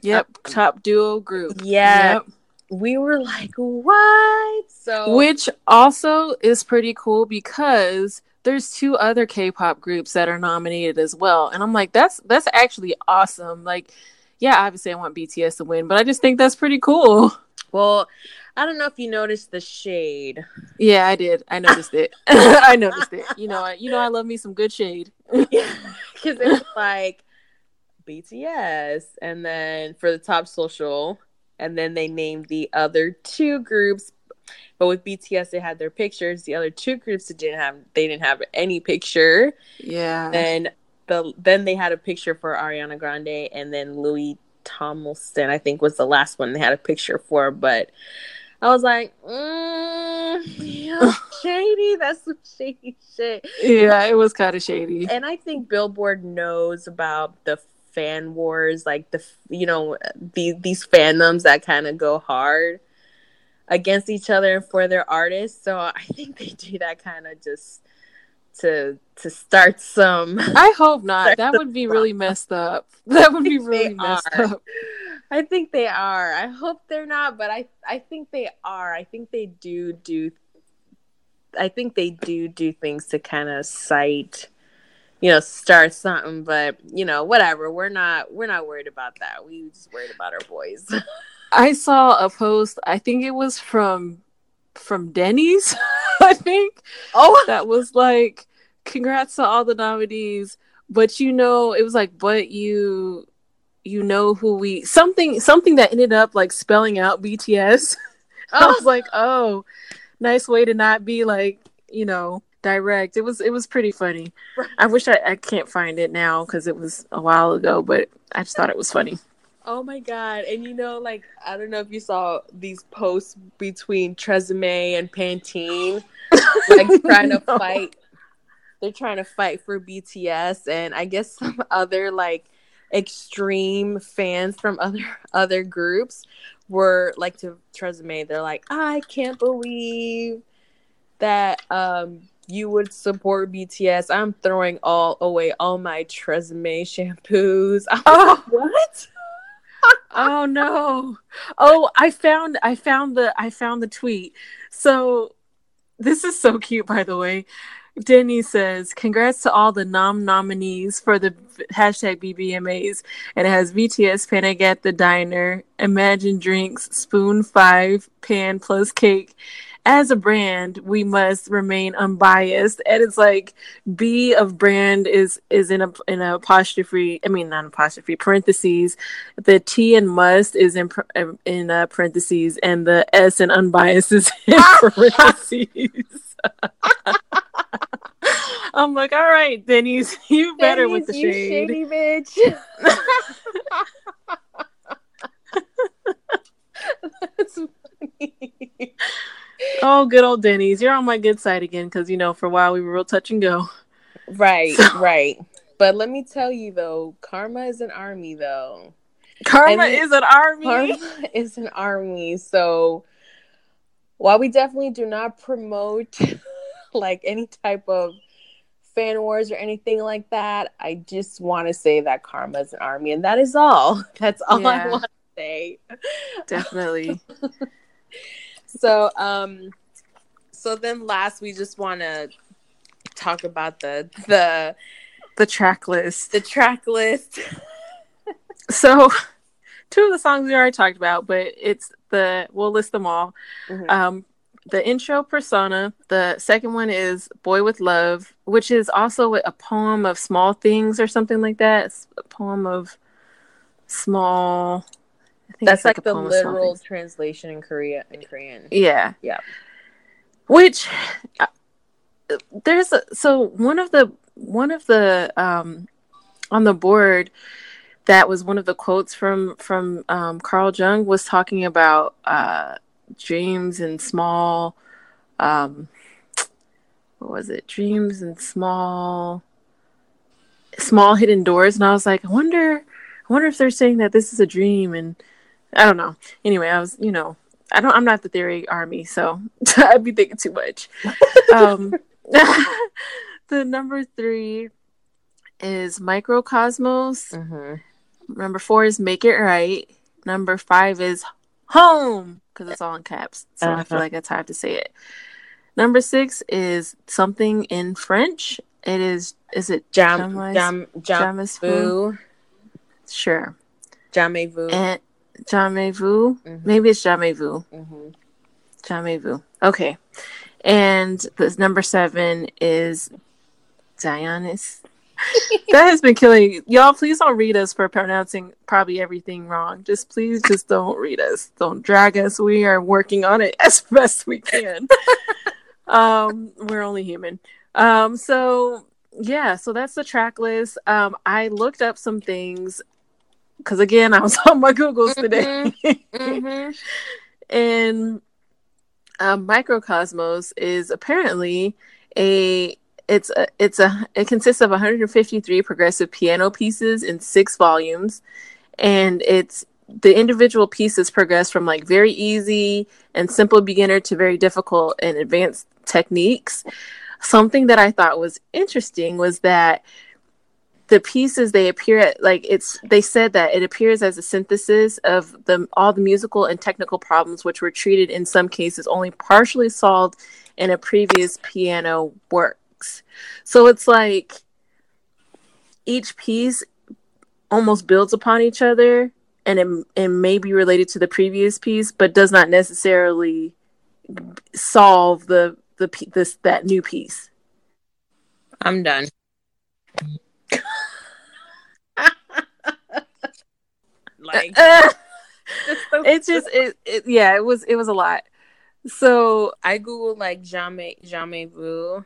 Yep, top duo group. Yeah, Yep. We were like, what? So Which also is pretty cool because there's two other K-pop groups that are nominated as well, and I'm like, that's that's actually awesome. Like, yeah, obviously I want BTS to win, but I just think that's pretty cool. well, I don't know if you noticed the shade. Yeah, I did. I noticed it. [LAUGHS] I noticed it. You know, I, you know, I love me some good shade. because it was like BTS, and then for the top social, and then they named the other two groups. But with BTS, they had their pictures. The other two groups that didn't have, they didn't have any picture. Yeah. Then the then they had a picture for Ariana Grande, and then Louis Tomlinson, I think, was the last one they had a picture for. But I was like, mm, yeah, [LAUGHS] shady. That's some shady shit. yeah, it was kind of shady. and I think Billboard knows about the fan wars, like the you know these these fandoms that kind of go hard against each other for their artists. So I [LAUGHS] think they do that kind of just to to start some. [LAUGHS] I hope not. [LAUGHS] That would be really messed up. That would be really messed are. up. I think they are. I hope they're not, but I I think they are. I think they do do. I think they do do things to kind of cite, you know, start something. But you know, whatever. We're not we're not worried about that. We just worried about our boys. [LAUGHS] I saw a post. I think it was from from Denny's. [LAUGHS] I think oh, that was like, "Congrats to all the nominees." But you know, it was like, "But you, you know who we something something that ended up like spelling out BTS." [LAUGHS] I oh, was like, "Oh, nice way to not be like, you know." Direct it was it was pretty funny i wish i, I can't find it now because it was a while ago but i just thought it was funny oh my god! And you know, like I don't know if you saw these posts between Tresemme and Pantene, [LAUGHS] like trying to No. fight. They're trying to fight for BTS, and I guess some [LAUGHS] other like extreme fans from other other groups were like to Tresemme. They're like, I can't believe that um you would support BTS. I'm throwing all away all my Tresemme shampoos. [LAUGHS] Oh. what? [LAUGHS] oh no oh i found i found the i found the tweet so this is so cute by the way denny says congrats to all the nom nominees for the hashtag bbmas and it has bts panic at the diner imagine drinks spoon five pan plus cake as a brand we must remain unbiased and it's like b of brand is is in a in a apostrophe i mean not apostrophe parentheses the T in must is in in uh, parentheses, and the S in unbiased is in [LAUGHS] parentheses. [LAUGHS] I'm like, all right, Denny's, [LAUGHS] you better with the you shade. shady bitch. That's funny. Oh, good old Denny's, you're on my good side again because you know for a while we were real touch and go. Right, right. But let me tell you though, karma is an army though. Karma And- is an army. Karma [LAUGHS] is an army. So while we definitely do not promote [LAUGHS] like any type of fan wars or anything like that, I just want to say that karma is an army, and that is all. [LAUGHS] That's all I want to say. Definitely. So, um, so then last, we just want to talk about the the The track list. the track list. [LAUGHS] So, two of the songs we already talked about, but it's the we'll list them all. Mhm. Um, the intro persona. The second one is "Boy with Love," which is also a poem of small things or something like that. It's a poem of small. That's it's like, the poem of small literal translation in Korea in Korean. Yeah. Yeah. Which uh, there's a, so one of the one of the um on the board that was one of the quotes from from um Carl Jung was talking about uh dreams and small um what was it? Dreams and small small hidden doors and I was like, I wonder I wonder if they're saying that this is a dream and I don't know. Anyway, I was, you know, I don't. I'm not the theory army, so [LAUGHS] I'd be thinking too much. um, [LAUGHS] the number three is Mikrokosmos. Mm-hmm. Number four is make it right. Number five is home because it's all in caps, so I feel Uh-huh. like that's how I have to say it. Number six is something in French. It is. Is it Jam Jamais- jam jam jamais vu? vu Sure. jamais vu. And jamais vu. Mhm. Maybe it's jamais vu. Mhm. Jamais vu. Okay. And the number seven is Dionysus. [LAUGHS] that has been killing y'all. Please don't read us for pronouncing probably everything wrong. Just please, just don't read us. Don't drag us. We are working on it [LAUGHS] as best we can. [LAUGHS] um, we're only human. Um, so yeah, so that's the track list. Um, I looked up some things because again, I was [LAUGHS] on my Googles today. Mhm. [LAUGHS] and um, Mikrokosmos is apparently a it's a it's a it consists of 153 progressive piano pieces in six volumes and it's the individual pieces progress from like very easy and simple beginner to very difficult and advanced techniques something that i thought was interesting was that the pieces they appear at like it's they said that it appears as a synthesis of the all the musical and technical problems which were treated in some cases only partially solved in a previous piano works so it's like each piece almost builds upon each other and it, it may be related to the previous piece but does not necessarily solve the the this that new piece I'm done. Like [LAUGHS] [LAUGHS] it's just it, it yeah it was it was a lot so I googled like jamais jamais vu,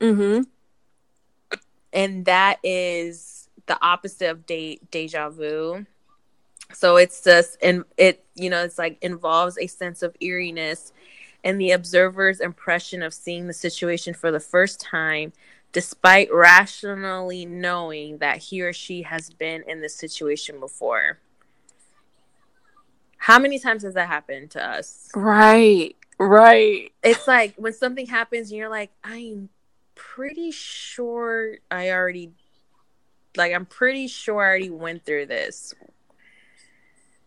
hmm and that is the opposite of de- deja vu. So it's just and it you know it's like involves a sense of eeriness and the observer's impression of seeing the situation for the first time despite rationally knowing that he or she has been in this situation before. How many times has that happened to us? right right It's like when something happens and you're like, I'm pretty sure I already like I'm pretty sure I already went through this.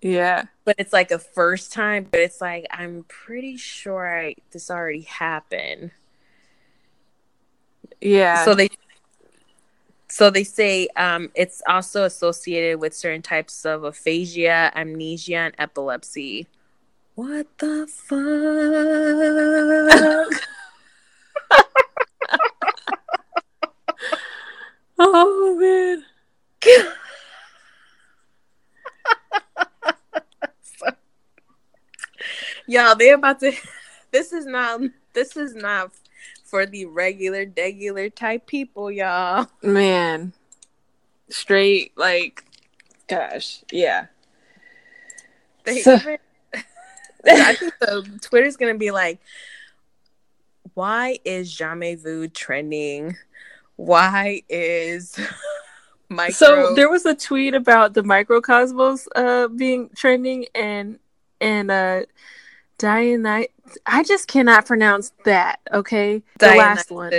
yeah But it's like a first time, but it's like I'm pretty sure I this already happened. yeah So they so they say um, it's also associated with certain types of aphasia, amnesia, and epilepsy. What the fuck? [LAUGHS] oh man [LAUGHS] Y'all, they're about to. [LAUGHS] This is not. This is not for the regular, regular type people, y'all. man straight like gosh yeah They So- even- [LAUGHS] I think the Twitter's gonna be like, "Why is Jamais Vu trending? Why is [LAUGHS] micro?" so there was a tweet about the Mikrokosmos uh being trending and and uh Dionysus I just cannot pronounce that, okay? The last one.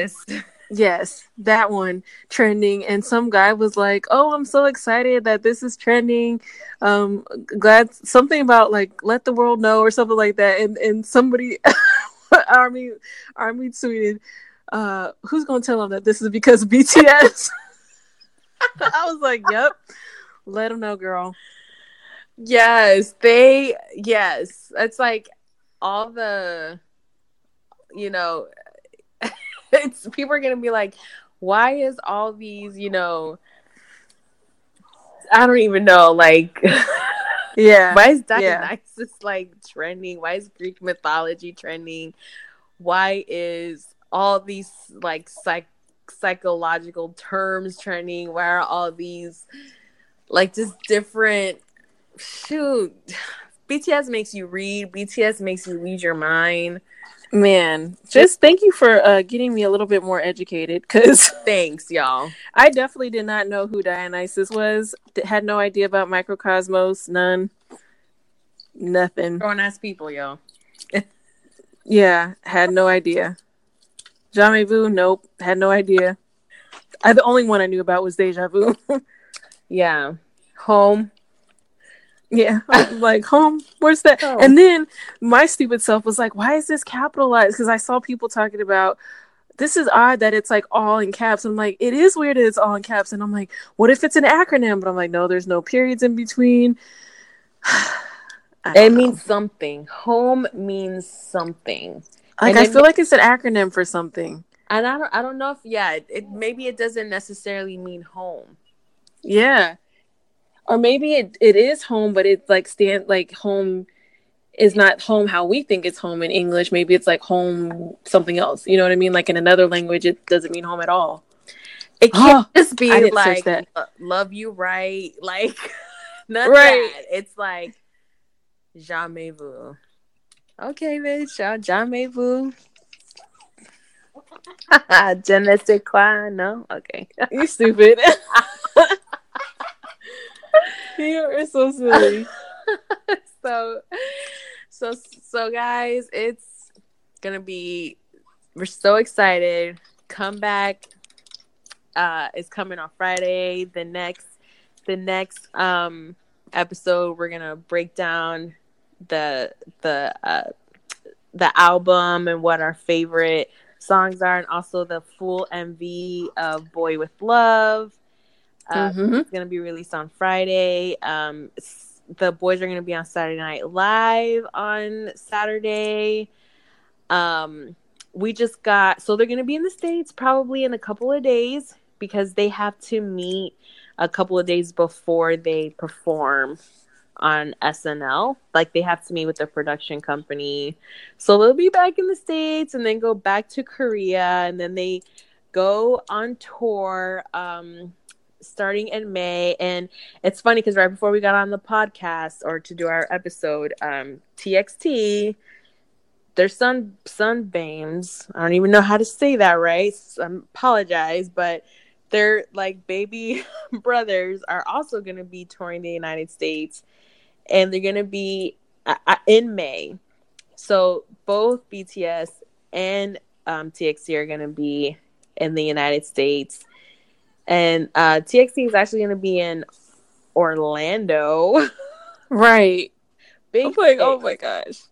Yes, that one trending, and some guy was like, "Oh, I'm so excited that this is trending. Um, glad something about like let the world know or something like that." And and somebody, [LAUGHS] army army tweeted, uh, who's gonna tell them that this is because of BTS? [LAUGHS] I was like, yep. Let them know, girl. Yes, they yes. It's like all the you know [LAUGHS] it's people are gonna be like, why is all these, you know I don't even know, like [LAUGHS] Yeah. why is Yeah. Dionysus like trending? Why is Greek mythology trending? Why is all these like psych psychological terms trending? Why are all these like just different shoot BTS makes you read, BTS makes you read your mind. Man, just thank you for uh, getting me a little bit more educated because [LAUGHS] Thanks, y'all. I definitely did not know who Dionysus was. Had no idea about Mikrokosmos. None. Nothing. Grown ass people, y'all. [LAUGHS] Yeah, had no idea. Jamais Vu, nope, had no idea. I the only one I knew about was Deja Vu. [LAUGHS] Yeah. Home. Yeah, [LAUGHS] I'm like home. Where's that? Oh. And then my stupid self was like, "Why is this capitalized?" Because I saw people talking about this is odd that it's like all in caps. I'm like, it is weird that it's all in caps. And I'm like, what if it's an acronym? But I'm like, no, there's no periods in between. [SIGHS] It know. means something. Home means something. like and I feel like it's an acronym for something. And I don't I don't know if yeah, it, it maybe it doesn't necessarily mean home. Yeah. Or maybe it, it is home, but it's like stand like home is not home how we think it's home in English. Maybe it's like home something else. You know what I mean? Like in another language it doesn't mean home at all. It can't Oh, [GASPS] just be I didn't search like love you right, [LAUGHS] like [LAUGHS] none Right. that. It's like jamais vu. Okay, bitch, y'all jamais vu. [LAUGHS] Je ne sais quoi, no? Okay. You stupid. [LAUGHS] you are so silly. [LAUGHS] so so so guys it's gonna be we're so excited. Come back uh is coming on friday. The next the next um episode we're gonna break down the the uh the album and what our favorite songs are and also the full mv of boy with love uh, Mhm. it's gonna be released on Friday. Um, the boys are gonna be on Saturday Night Live on Saturday. Um, we just got so they're gonna be in the states probably in a couple of days because they have to meet a couple of days before they perform on SNL. Like they have to meet with the production company. So they'll be back in the States and then go back to Korea and then they go on tour um starting in May and it's funny because right before we got on the podcast or to do our episode, um TXT their son sunbeams. I don't even know how to say that right. So I apologize, but their like baby [LAUGHS] brothers are also going to be touring the United States, and they're going to be uh, uh, in May. So both BTS and um, TXT are going to be in the United States, and uh, TXT is actually going to be in Orlando. [LAUGHS] Right. Big I'm like, hit. oh my gosh.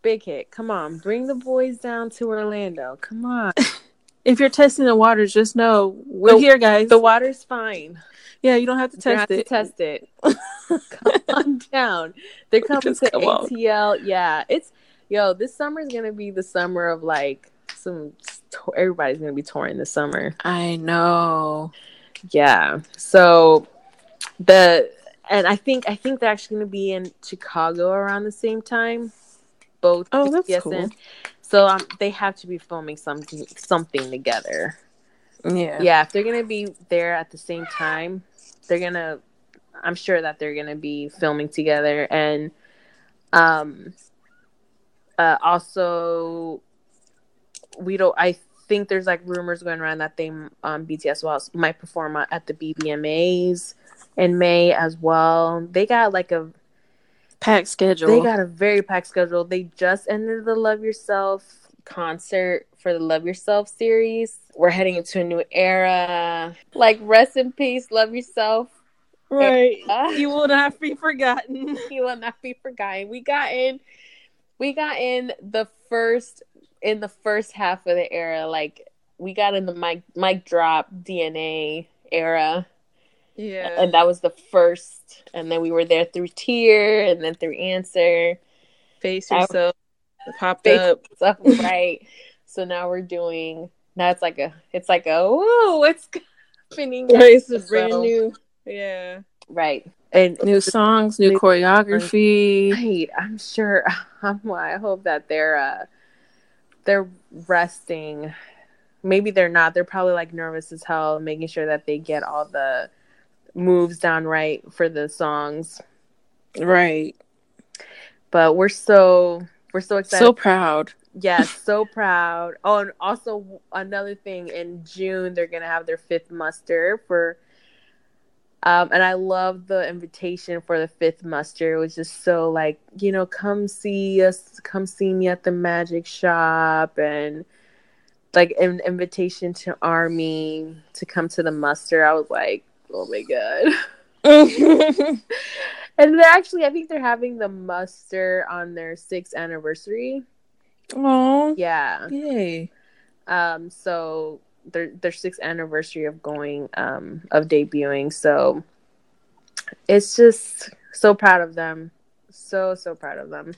big hit. Come on, bring the boys down to Orlando. Come on. [LAUGHS] If you're testing the waters, just know we're The- here, guys. The water's fine. yeah, you don't have to You don't have test to it. test it. [LAUGHS] come on down. They're coming Just to come on. ATL. Yeah, it's yo. This summer is gonna be the summer of like some. Everybody's gonna be touring this summer. I know. Yeah. So the and I think I think they're actually gonna be in Chicago around the same time. Both. Oh, that's cool. So um, they have to be filming something something together. Yeah. yeah if they're gonna be there at the same time they're gonna i'm sure that they're gonna be filming together and um uh also we don't i think there's like rumors going around that they um bts well might perform at the bbmas in may as well they got like a Packed schedule. they got a very packed schedule. They just ended the Love Yourself concert for the Love Yourself series. We're heading into a new era. Like rest in peace, Love Yourself. right. You will not be forgotten. [LAUGHS] you will not be forgotten. We got in we got in the first in the first half of the era, like we got in the mic mic drop DNA era, Yeah. and that was the first. And then we were there through Tear, and then through Answer. Face I- yourself. Popped Face up. So [LAUGHS] right. So now we're doing. Now it's like a. It's like a. Whoa! What's happening? Right, it's a brand new. Yeah. Right. And New songs, new New- choreography. Right. I'm sure. [LAUGHS] I'm, I hope that they're uh they're resting. Maybe they're not. They're probably like nervous as hell, making sure that they get all the moves down right for the songs. Right. But we're so we're so excited. So proud. yes, so proud. Oh, and also another thing in June they're gonna have their fifth muster for. Um, and I love the invitation for the fifth muster. It was just so like, you know, come see us, come see me at the magic shop, and like an invitation to Army to come to the muster. I was like, oh my god. [LAUGHS] and actually, I think they're having the muster on their sixth anniversary. Oh. Yeah. Yay. Um, so their their sixth anniversary of going um of debuting. So it's just so proud of them. So so proud of them.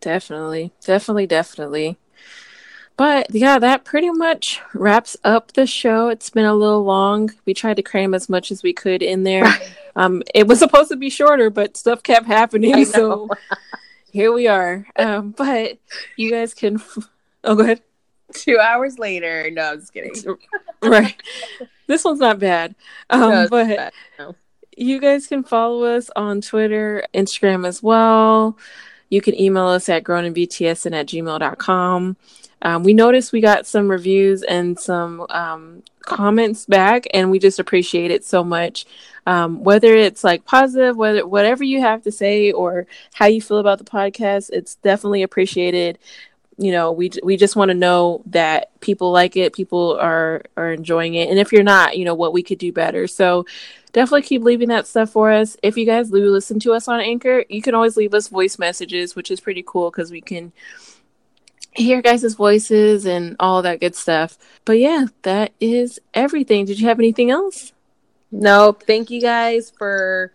Definitely. Definitely, definitely. But yeah, that pretty much wraps up the show. It's been a little long. We tried to cram as much as we could in there. [LAUGHS] Um, it was supposed to be shorter, but stuff kept happening. So here we are. Um, but you guys can. F- oh, go ahead. [LAUGHS] Two hours later. No, I'm just kidding. [LAUGHS] right. This one's not bad. Um, No, but bad. No. you guys can follow us on Twitter, Instagram as well. You can email us at grownandbtsn at gmail.com. Um, we noticed we got some reviews and some um, comments back, and we just appreciate it so much. Um, whether it's like positive, whether whatever you have to say or how you feel about the podcast, it's definitely appreciated. You know, we we just want to know that people like it, people are are enjoying it, and if you're not, you know what we could do better. So definitely keep leaving that stuff for us. If you guys do listen to us on Anchor, you can always leave us voice messages, which is pretty cool because we can hear guys' voices and all that good stuff. But yeah, that is everything. Did you have anything else? Nope. Thank you guys for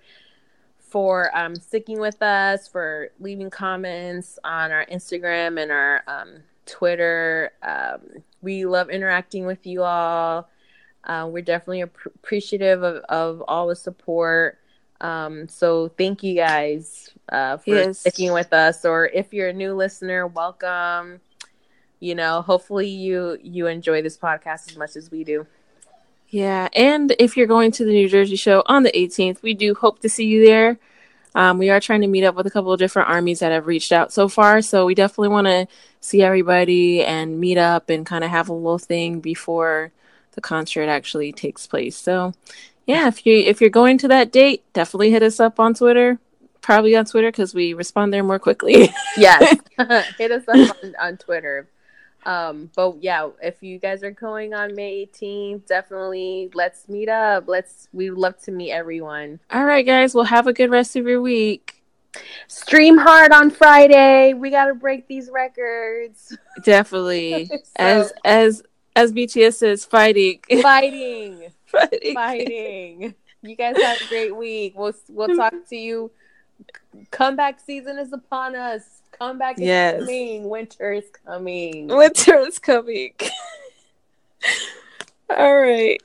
for um sticking with us, for leaving comments on our Instagram and our um Twitter. Um we love interacting with you all. Uh, we're definitely ap- appreciative of, of all the support. Um, so thank you guys uh, for Yes. sticking with us. Or if you're a new listener, welcome. You know, hopefully you you enjoy this podcast as much as we do. Yeah, and if you're going to the New Jersey show on the 18th, we do hope to see you there. Um, we are trying to meet up with a couple of different armies that have reached out so far, so we definitely want to see everybody and meet up and kind of have a little thing before the concert actually takes place. So, yeah, if you if you're going to that date, definitely hit us up on Twitter. Probably on Twitter because we respond there more quickly. [LAUGHS] Yes. [LAUGHS] [LAUGHS] Hit us up on, on Twitter. Um, but yeah, if you guys are going on May 18th, definitely let's meet up. Let's we love to meet everyone. All right, guys. Well, have a good rest of your week. Stream hard on Friday. We gotta break these records. Definitely, [LAUGHS] So, as as as BTS says, fighting, fighting. [LAUGHS] fighting. Fighting. You guys have a great week. We'll we'll talk to you. Comeback season is upon us. Comeback is Yes. coming. Winter is coming. Winter is coming. [LAUGHS] All right.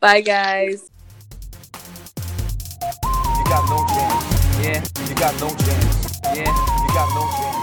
Bye guys. You got no chance. Yeah, You got no chance. yeah. You got no chance.